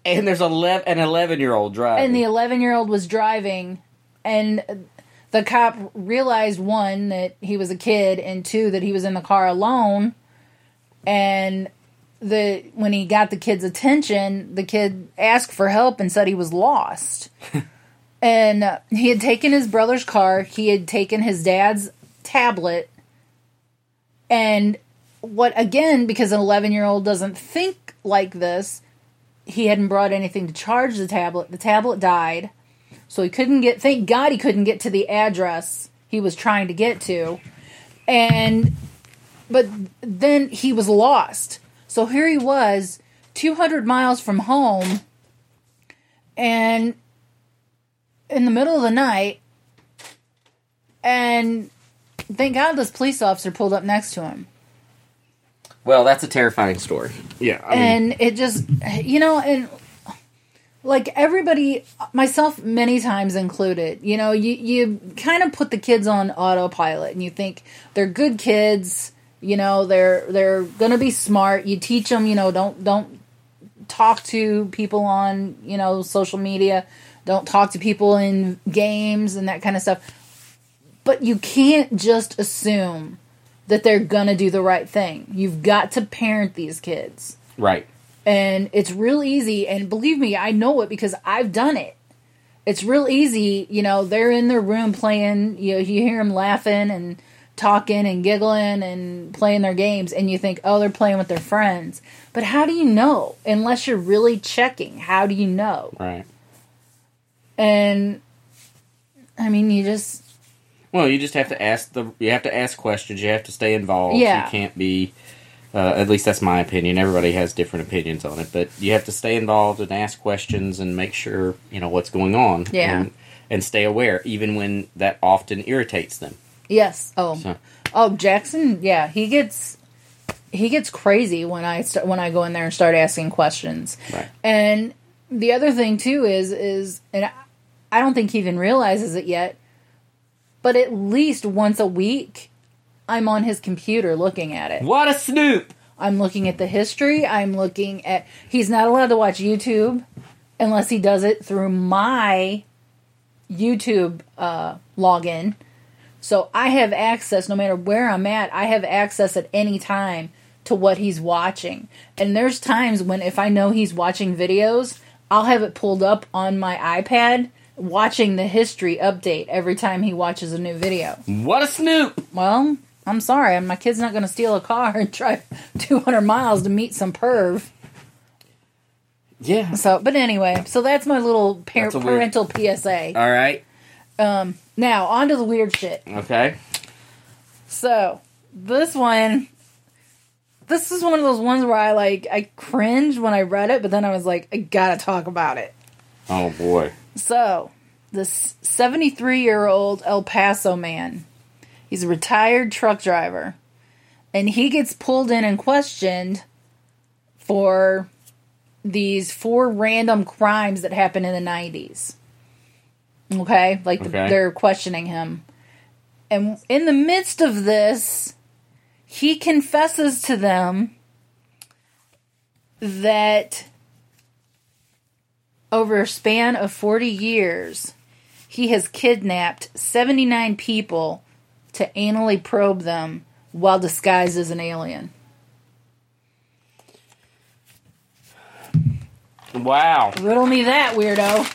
And there's 11, an 11 year old driving. and the eleven year old was driving, and the cop realized one that he was a kid, and two that he was in the car alone, and the when he got the kid's attention, the kid asked for help and said he was lost. and uh, he had taken his brother's car, he had taken his dad's tablet, and what again, because an 11 year old doesn't think like this, he hadn't brought anything to charge the tablet. The tablet died, so he couldn't get, thank God he couldn't get to the address he was trying to get to. And, but then he was lost. So here he was, 200 miles from home, and in the middle of the night, and thank God this police officer pulled up next to him. well, that's a terrifying story. Yeah. I mean, and it just you know and like everybody myself many times included you know you you kind of put the kids on autopilot and you think they're good kids you know they're they're gonna be smart. You teach them you know don't don't talk to people on you know social media. Don't talk to people in games and that kind of stuff. But you can't just assume that they're gonna do the right thing. You've got to parent these kids. Right. and it's real easy and believe me i know it because i've done it. It's real easy you know they're in their room playing you know, you hear them laughing and talking and giggling and playing their games and you think oh they're playing with their friends but how do you know unless you're really checking how do you know Right. and i mean you just Well, you just have to ask the. You have to ask questions. You have to stay involved. Yeah. You can't be. Uh, at least that's my opinion. Everybody has different opinions on it, but you have to stay involved and ask questions and make sure you know what's going on. Yeah. And, and stay aware, even when that often irritates them. Yes oh So, Oh, Jackson, yeah, he gets he gets crazy when I start, when I go in there and start asking questions. Right. And the other thing too is is and I- I don't think he even realizes it yet, but at least once a week I'm on his computer looking at it. what a snoop! I'm looking at the history, I'm looking at he's not allowed to watch YouTube unless he does it through my YouTube uh, login. So I have access no matter where I'm at, I have access at any time to what he's watching. And there's times when if I know he's watching videos, I'll have it pulled up on my iPad watching the history update every time he watches a new video. What a snoop! Well, I'm sorry, my kid's not going to steal a car and drive 200 miles to meet some perv. Yeah. So, but anyway, so that's my little par- That's a weird- parental PSA. All right. Um, Now, on to the weird shit. Okay. So, this one, this is one of those ones where I like, I cringed when I read it, but then I was like, I gotta talk about it. Oh boy. So, this 73 year old El Paso man, he's a retired truck driver, and he gets pulled in and questioned for these four random crimes that happened in the 90s. Okay? Like the, they're questioning him. And in the midst of this, he confesses to them that over a span of 40 years, he has kidnapped 79 people to anally probe them while disguised as an alien. Wow. Riddle me that, weirdo.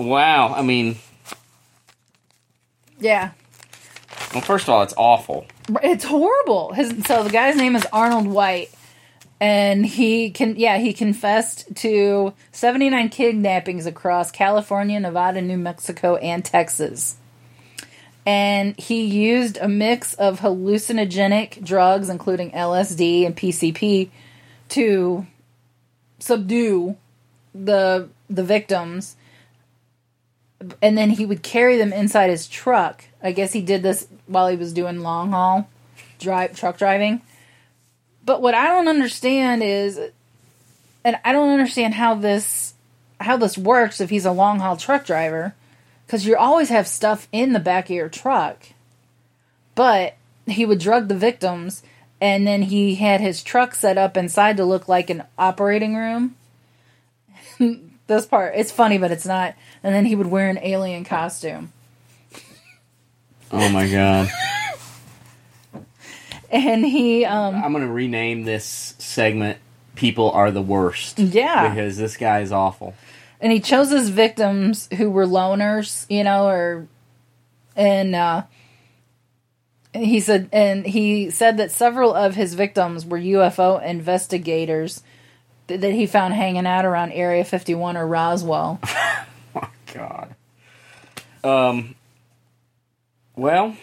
Wow. I mean, Yeah. well, first of all, it's awful. It's horrible. His so the guy's name is Arnold White, and he can yeah he confessed to seventy nine kidnappings across California, Nevada, New Mexico, and Texas. And he used a mix of hallucinogenic drugs, including LSD and PCP, to subdue the the victims. And then he would carry them inside his truck. I guess he did this while he was doing long haul drive truck driving. But what I don't understand is and I don't understand how this how this works if he's a long haul truck driver cuz you always have stuff in the back of your truck. But he would drug the victims and then he had his truck set up inside to look like an operating room. this part, it's funny, but it's not. And then he would wear an alien costume. Oh my god. And he, um, I'm gonna rename this segment "People Are the Worst." Yeah. because this guy is awful. and he chose his victims who were loners, you know, or and uh he said and he said that several of his victims were UFO investigators that he found hanging out around Area 51 or Roswell. Oh God. Um. Well,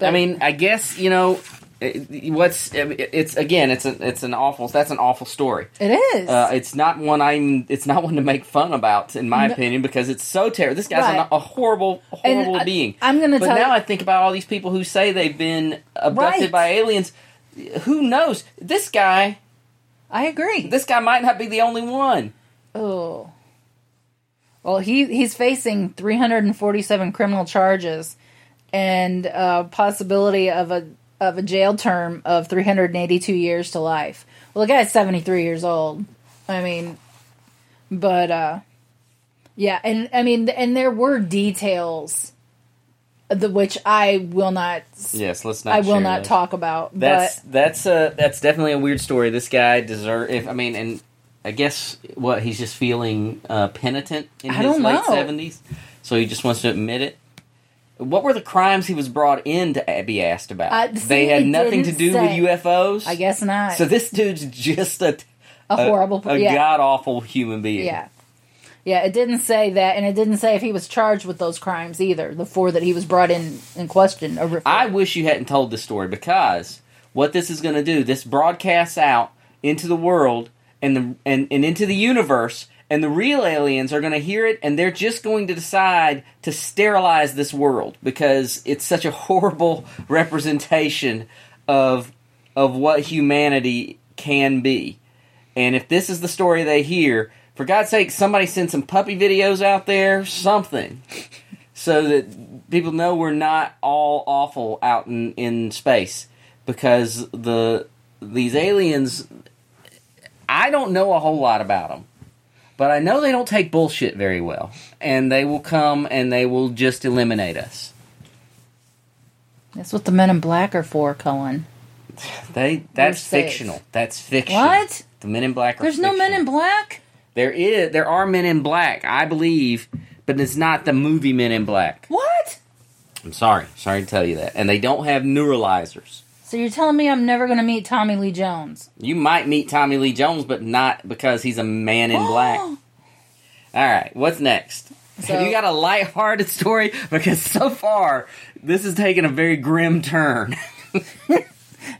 I mean, I guess you know what's it's again. It's a it's an awful. That's an awful story. It is. Uh, it's not one I'm. It's not one to make fun about, in my No. opinion, because it's so terrible. This guy's Right. a, a horrible, horrible I- being. I'm gonna But now you- I think about all these people who say they've been abducted Right. by aliens. Who knows? This guy. I agree. This guy might not be the only one. Oh. Well, he he's facing 347 criminal charges and a possibility of a of a jail term of 382 years to life. Well, the guy's 73 years old. I mean, but uh yeah, and I mean and there were details the which I will not Yes, let's not. I will not those. talk about. That's but that's a that's definitely a weird story. This guy deserve. If I mean, and I guess what he's just feeling uh, penitent in I his don't late seventies, so he just wants to admit it. What were the crimes he was brought in to be asked about? Uh, see, they had nothing to do say. with UFOs. I guess not. So this dude's just a a horrible a yeah. god awful human being. Yeah. Yeah, it didn't say that, and it didn't say if he was charged with those crimes either. The four that he was brought in in question. I wish you hadn't told this story because what this is going to do, this broadcasts out into the world and the and, and into the universe, and the real aliens are going to hear it, and they're just going to decide to sterilize this world because it's such a horrible representation of of what humanity can be. And if this is the story they hear, for God's sake, somebody send some puppy videos out there, something so that people know we're not all awful out in, in space because the these aliens I don't know a whole lot about them but I know they don't take bullshit very well and they will come and they will just eliminate us That's what the Men in Black are for, Cullen. they that's fictional that's fiction What? the men in black are There's no Men in. Black? There is there are men in black I believe but it's not the movie Men in Black What? I'm sorry sorry to tell you that and they don't have neuralizers So you're telling me I'm never going to meet Tommy Lee Jones? You might meet Tommy Lee Jones, but not because he's a man in black. All right, what's next? So- Have you got a lighthearted story? Because so far, this is taking a very grim turn.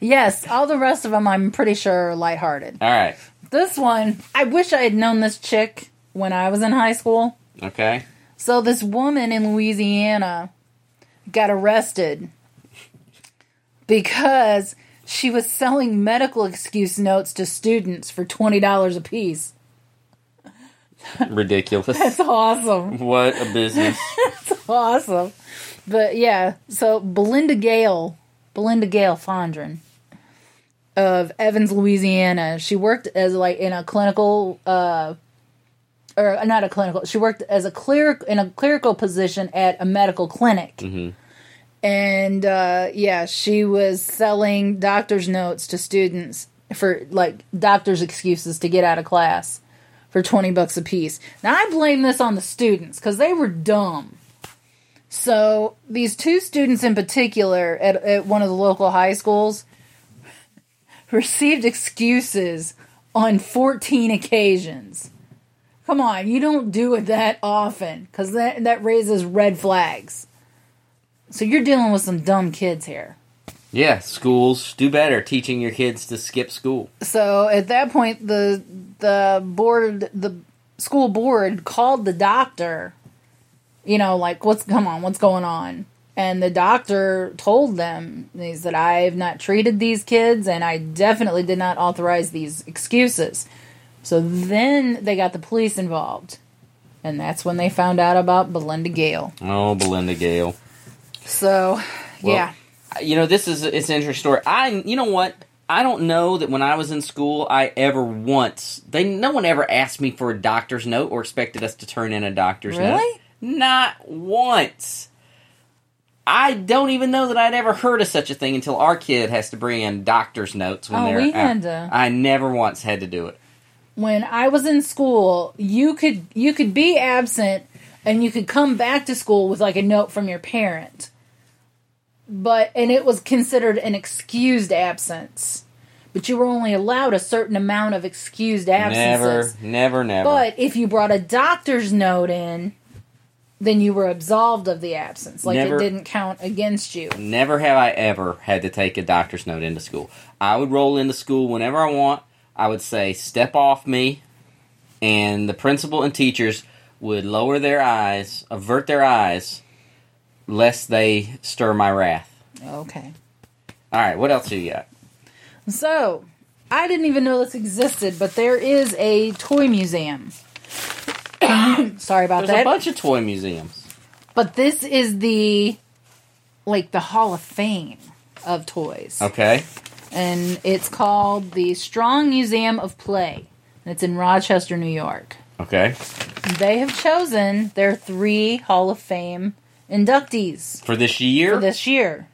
Yes, all the rest of them I'm pretty sure are lighthearted. All right, This one, I wish I had known this chick when I was in high school. okay. So this woman in Louisiana got arrested because she was selling medical excuse notes to students for twenty dollars a piece. Ridiculous. That's awesome. what a business. That's awesome. But yeah, so Belinda Gale, Belinda Gale Fondren of Evans, Louisiana. She worked as like in a clinical uh or not a clinical. She worked as a clear in a clerical position at a medical clinic. And uh yeah, she was selling doctor's notes to students for like doctor's excuses to get out of class for 20 bucks a piece. Now I blame this on the students cuz they were dumb. So these two students in particular at, at one of the local high schools received excuses on 14 occasions. Come on, you don't do it that often because that, that raises red flags. So you're dealing with some dumb kids here. yeah, schools do better teaching your kids to skip school. So at that point, the the board, the school board, called the doctor. You know, like what's come on, what's going on? And the doctor told them he said, "I have not treated these kids, and I definitely did not authorize these excuses." So then they got the police involved, and that's when they found out about Belinda Gale. Oh, Belinda Gale. So, Well, yeah, you know, this is it's an interesting story. I, you know what? I don't know that when I was in school, I ever once they no one ever asked me for a doctor's note or expected us to turn in a doctor's note. Really? Not once. I don't even know that I'd ever heard of such a thing until our kid has to bring in doctor's notes when Oh, they're. we out. had to. I never once had to do it. when I was in school, you could you could be absent and you could come back to school with like a note from your parent. But and it was considered an excused absence. But you were only allowed a certain amount of excused absences. Never, never, never. But if you brought a doctor's note in, then you were absolved of the absence. Like Never- it didn't count against you. Never have I ever had to take a doctor's note into school. I would roll into school whenever I want. I would say, step off me. And the principal and teachers would lower their eyes, avert their eyes, lest they stir my wrath. Okay. All right, what else do you got? So, I didn't even know this existed, but there is a toy museum. Sorry about that. There's a bunch of toy museums. but this is the like the Hall of Fame of toys. Okay. And it's called the Strong Museum of Play. And it's in Rochester, New York. Okay. They have chosen their three Hall of Fame inductees For this year, for this year.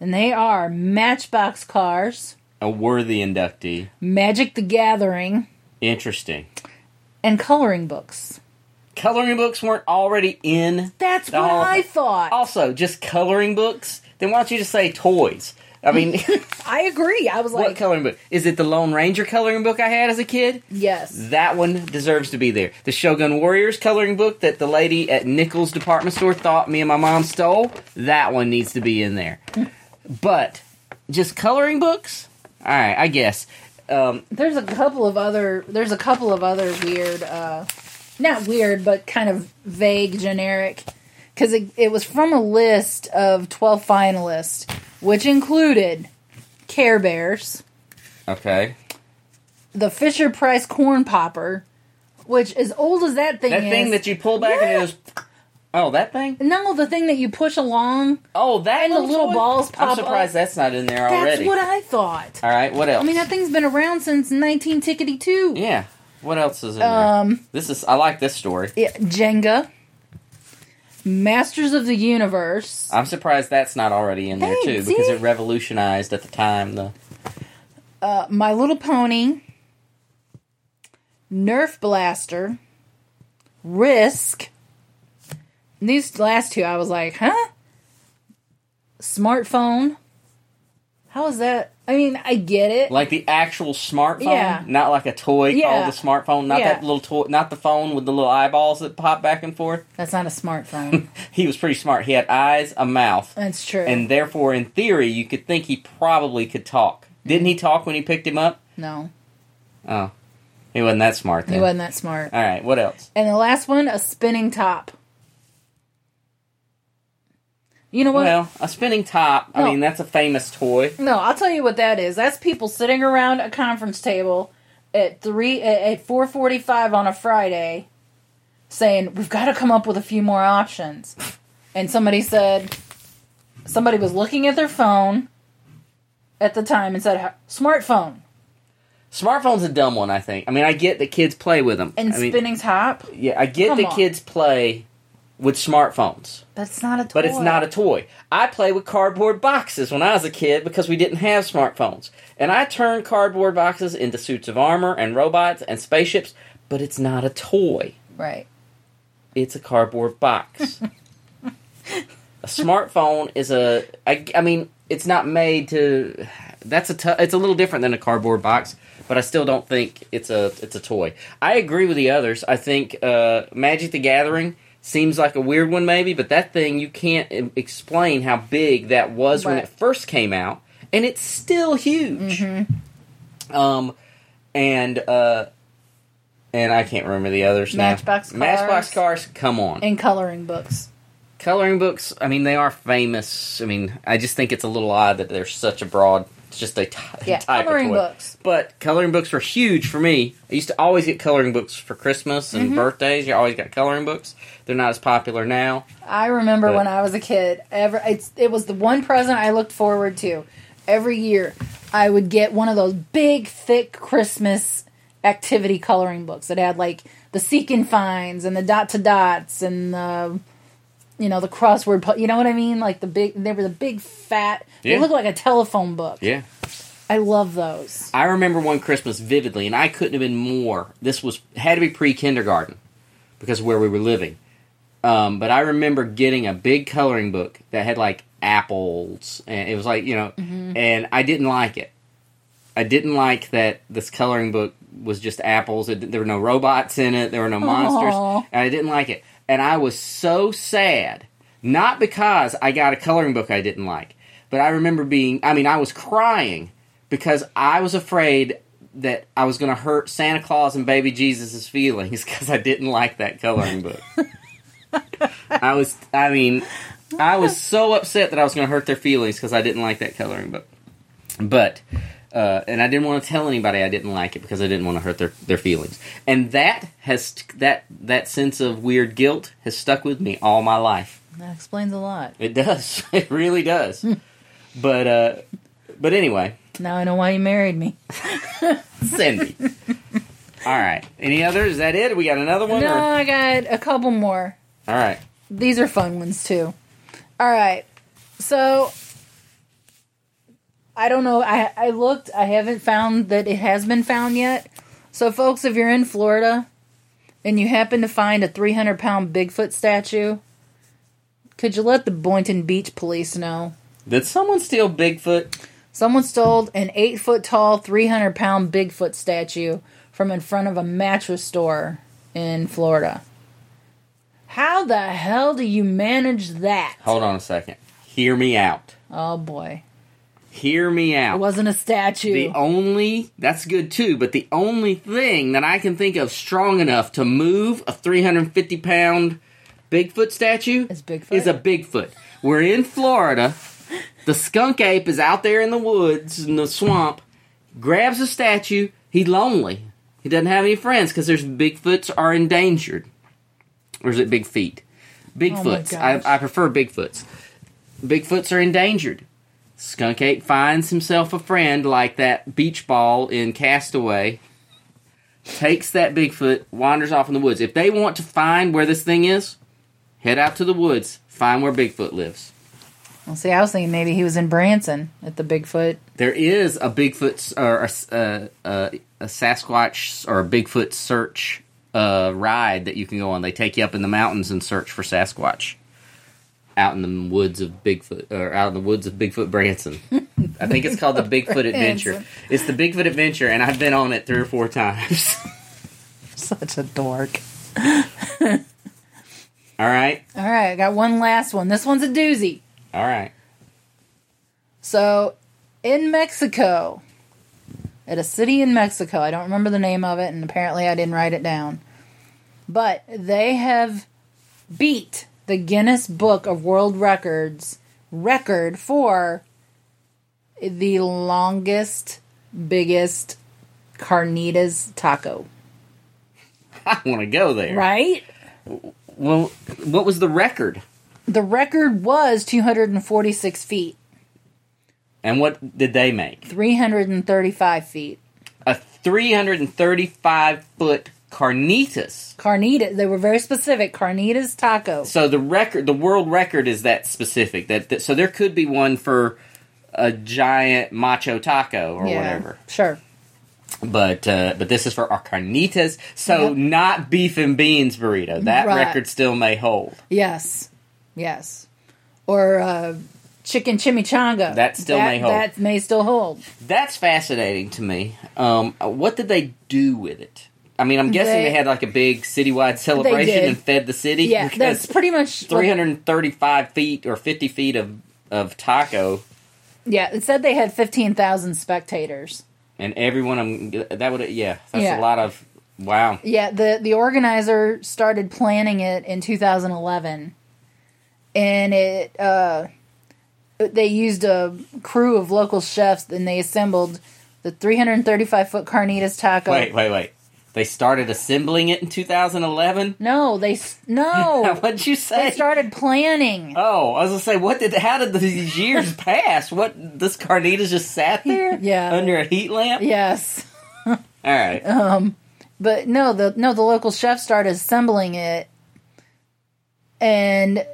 And they are Matchbox Cars, a worthy inductee. Magic the Gathering, Interesting. And coloring books. Coloring books weren't already in. That's what I thought. Also, just coloring books. Then why don't you just say toys? I mean, I agree. I was what like, coloring book? Is it the Lone Ranger coloring book I had as a kid? yes. That one deserves to be there. The Shogun Warriors coloring book that the lady at Nichols department store thought me and my mom stole. That one needs to be in there. But just coloring books. All right, I guess. Um, There's a couple of other. There's a couple of other weird. uh Not weird, but kind of vague, generic. Because it, it was from a list of 12 finalists, which included Care Bears, okay. the Fisher Price Corn Popper, which as old as that thing That is. thing that you pull back and it goes. Oh, that thing. no, the thing that you push along. Oh, that And the little toy? balls pop I'm surprised up. that's not in there already. That's what I thought. All right, what else? I mean, that thing's been around since 19 tickety 2. yeah. What else is in Um, there? This is. I like this story. Yeah, Jenga, Masters of the Universe, I'm surprised that's not already in there too because it revolutionized at the time the. uh, My Little Pony, Nerf Blaster, Risk. These last two, I was like, huh? Smartphone. How is that? I mean, I get it. Like the actual smartphone, Yeah. not like a toy Yeah. called a smartphone, not Yeah. that little toy, not the phone with the little eyeballs that pop back and forth. That's not a smartphone. He was pretty smart. He had eyes, a mouth, That's true. and therefore, in theory, you could think he probably could talk. Didn't he talk when he picked him up? no, Oh, he wasn't that smart. Then. he wasn't that smart. All right, what else? And the last one, a spinning top. You know what? Well, a spinning top. I mean, that's a famous toy. No, I'll tell you what that is. That's people sitting around a conference table at three at, at four forty five on a Friday, saying we've got to come up with a few more options. And somebody said, somebody was looking at their phone at the time and said, "Smartphone Smartphone's a dumb one. I think. I mean, I get that kids play with them. and I mean, spinning top." Yeah, I get Come that on. kids play with smartphones. That's not a toy. But it's not a toy. I play with cardboard boxes when I was a kid because we didn't have smartphones. And I turned cardboard boxes into suits of armor and robots and spaceships, but it's not a toy. right. It's a cardboard box. a smartphone is a I, I mean, it's not made to that's a t- it's a little different than a cardboard box, but I still don't think it's a it's a toy. I agree with the others. I think uh, Magic the Gathering seems like a weird one maybe, but that thing you can't explain how big that was when it first came out, and it's still huge. Um, and uh, and I can't remember the others now. Matchbox Matchbox Cars. cars. Come on, And coloring books. coloring books. I mean, they are famous. I mean, I just think it's a little odd that there's such a broad It's just a t- Yeah, type coloring of toy. books. But coloring books were huge for me. I used to always get coloring books for Christmas and Mm-hmm. birthdays. You always got coloring books. They're not as popular now. I remember But- when I was a kid. Ever, it was the one present I looked forward to every year. I would get one of those big, thick Christmas activity coloring books that had like the seek and finds and the dot to dots and the you know the crossword. pu- You know what I mean? Like the big. They were the big fat. They look like a telephone book. Yeah. I love those. I remember one Christmas vividly, and I couldn't have been more. This was had to be pre kindergarten because of where we were living. Um, but I remember getting a big coloring book that had like apples, and it was like you know, and I didn't like it. I didn't like that this coloring book was just apples. It, there were no robots in it. There were no monsters, and I didn't like it. And I was so sad, not because I got a coloring book I didn't like, but I remember being. I mean, I was crying because I was afraid that I was going to hurt Santa Claus and baby Jesus' feelings because I didn't like that coloring book. I was, I mean, I was so upset that I was going to hurt their feelings because I didn't like that coloring book. But, uh, and I didn't want to tell anybody I didn't like it because I didn't want to hurt their, their feelings. And that has, that, that sense of weird guilt has stuck with me all my life. That explains a lot. It does. It really does. but, uh, but anyway, Now I know why you married me. Cindy. All right. Any others? Is that it? We got another one? No, or- I got a couple more. All right. These are fun ones too. All right. So I don't know. I I looked. I haven't found that it has been found yet. So, folks, if you're in Florida and you happen to find a 300 pound Bigfoot statue, could you let the Boynton Beach police know? Did someone steal Bigfoot? Someone stole an eight foot tall, 300 pound Bigfoot statue from in front of a mattress store in Florida. How the hell do you manage that? Hold on a second. Hear me out. Oh boy. Hear me out. It wasn't a statue. The only that's good too, but the only thing that I can think of strong enough to move a 350 pound Bigfoot statue Is Bigfoot? is a Bigfoot. We're in Florida. The skunk ape is out there in the woods in the swamp. Grabs a statue. He's lonely. He doesn't have any friends because there's Bigfoots are endangered. Or is it Big Feet? Oh Bigfoots. gosh. I, I prefer Bigfoots. Bigfoots are endangered. Skunk Ape finds himself a friend like that beach ball in Castaway. Takes that Bigfoot, wanders off in the woods. If they want to find where this thing is, head out to the woods, find where Bigfoot lives. well, see, I was thinking maybe he was in Branson at the Bigfoot. There is a Bigfoot or a, uh, uh, a Sasquatch or a Bigfoot search uh, ride that you can go on. They take you up in the mountains and search for Sasquatch out in the woods of Bigfoot or out in the woods of Bigfoot Branson. I think it's called the Bigfoot Adventure. It's the Bigfoot Adventure, and I've been on it three or four times. Such a dork. All right, All right, I got one last one. This one's a doozy. all right. So, in Mexico, at a city in Mexico, I don't remember the name of it, and apparently I didn't write it down, but they have beat the Guinness Book of World Records record for the longest, biggest carnitas taco. I want to go there. Right? Well, what was the record? The record was 246 feet, And what did they make? 335 feet. A 335 foot carnitas. Carnitas. They were very specific. Carnitas taco. So the record, the world record is that specific. That, that so there could be one for a giant macho taco or whatever. Sure. But uh, but this is for our carnitas. So Yep. not beef and beans burrito. That Right. record still may hold. Yes. Yes. Or uh, chicken chimichanga. That still That- may hold. That may still hold. That's fascinating to me. Um, what did they do with it? I mean, I'm guessing they, They- had like a big citywide celebration and fed the city. Yeah, that's pretty much. what- 335 feet or 50 feet of of taco yeah, it said they had 15,000 spectators. and everyone I'm that would yeah that's Yeah. a lot of wow Yeah, the the organizer started planning it in 2011, and it uh, they used a crew of local chefs and they assembled the 335 foot carnitas taco. Wait, wait, wait. They started assembling it in 2011. No, they no. What'd you say? they started planning. Oh, I was gonna say, what did? How did these years pass? What this carnitas just sat there, Yeah. under a heat lamp. Yes. All right, Um, But no, the no the local chef started assembling it, and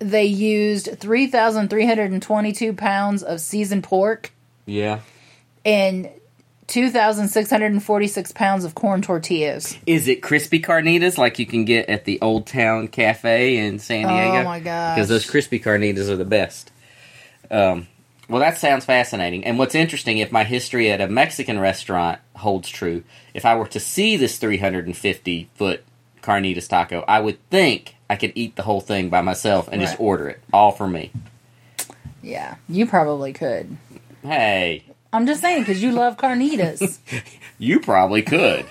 they used three thousand three hundred and twenty-two pounds of seasoned pork yeah. and two thousand six hundred and forty-six pounds of corn tortillas. Is it crispy carnitas like you can get at the Old Town Cafe in San Diego? Oh my gosh! Because those crispy carnitas are the best. Um, well, that sounds fascinating. And what's interesting, if my history at a Mexican restaurant holds true, if I were to see this 350 foot carnitas taco, I would think I could eat the whole thing by myself and just order it all for me. yeah, you probably could. Hey, I'm just saying because you love carnitas. you probably could.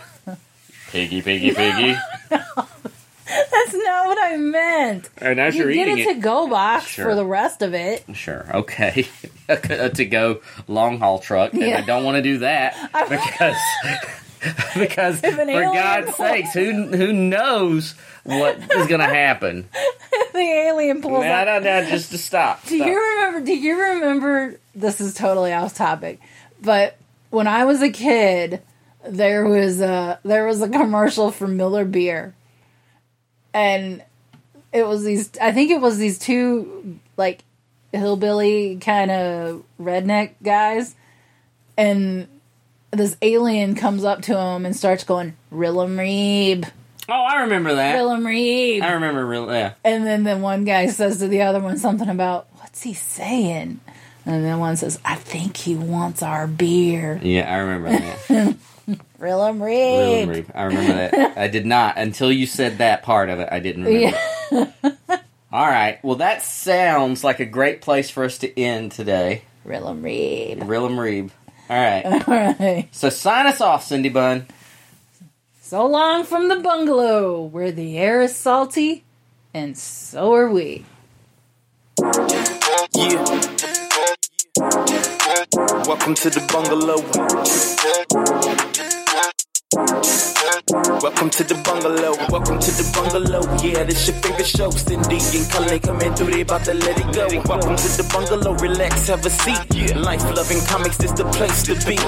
Piggy, piggy, piggy. That's not what I meant. And as You you're get eating a it, to-go box Sure. for the rest of it. Sure. Okay. a to go long haul truck, and Yeah. I don't want to do that because because for God's sakes, who who knows what is going to happen? the alien pulls No, out. no, no, just to stop. Do stop. you remember? Do you remember? This is totally off topic, but when I was a kid, there was a there was a commercial for Miller Beer, and it was these. I think it was these two like hillbilly kind of redneck guys, and this alien comes up to him and starts going Rillum Reeb, Oh, I remember that. Rillum Reeb, I remember real. Yeah. and then the one guy says to the other one something about, what's he saying? And then one says, I think he wants our beer. Yeah, I remember that. Rillum Real Reeb. Reap. I remember that. I did not until you said that part of it. I didn't remember. Yeah. All right. Well, that sounds like a great place for us to end today. Rillum Reeb. Rillum Reeb. All right. All right. So sign us off, Cindy Bunn. So long from the bungalow where the air is salty and so are we. Yeah. Welcome to the bungalow. Welcome to the bungalow. Welcome to the bungalow. Yeah, this your favorite show. Cindy and Cully coming through. They about to let it go. Welcome to the bungalow. Relax, have a seat. Life loving comics is the place to be.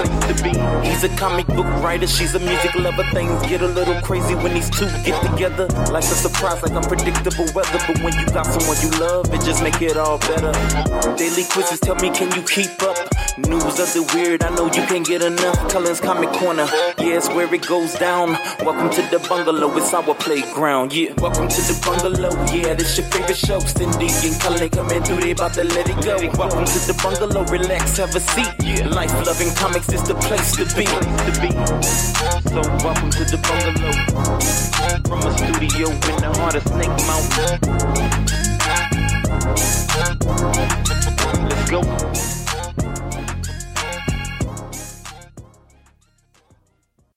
He's a comic book writer. She's a music lover. Things get a little crazy when these two get together. Like a surprise, like unpredictable weather. But when you got someone you love, it just make it all better. Daily quizzes tell me, can you keep up? News of the weird, I know you can't get enough. Cullen's Comic Corner, yeah, it's where it goes down. Welcome to the bungalow, it's our playground, yeah. Welcome to the bungalow, yeah, this your favorite show. Cindy and Cullen coming through, they about to let it go. Welcome to the bungalow, relax, have a seat. Yeah. Life loving comics is the place to be. To be. So welcome to the bungalow. From a studio in the heart of Snake Mountain. Let's go.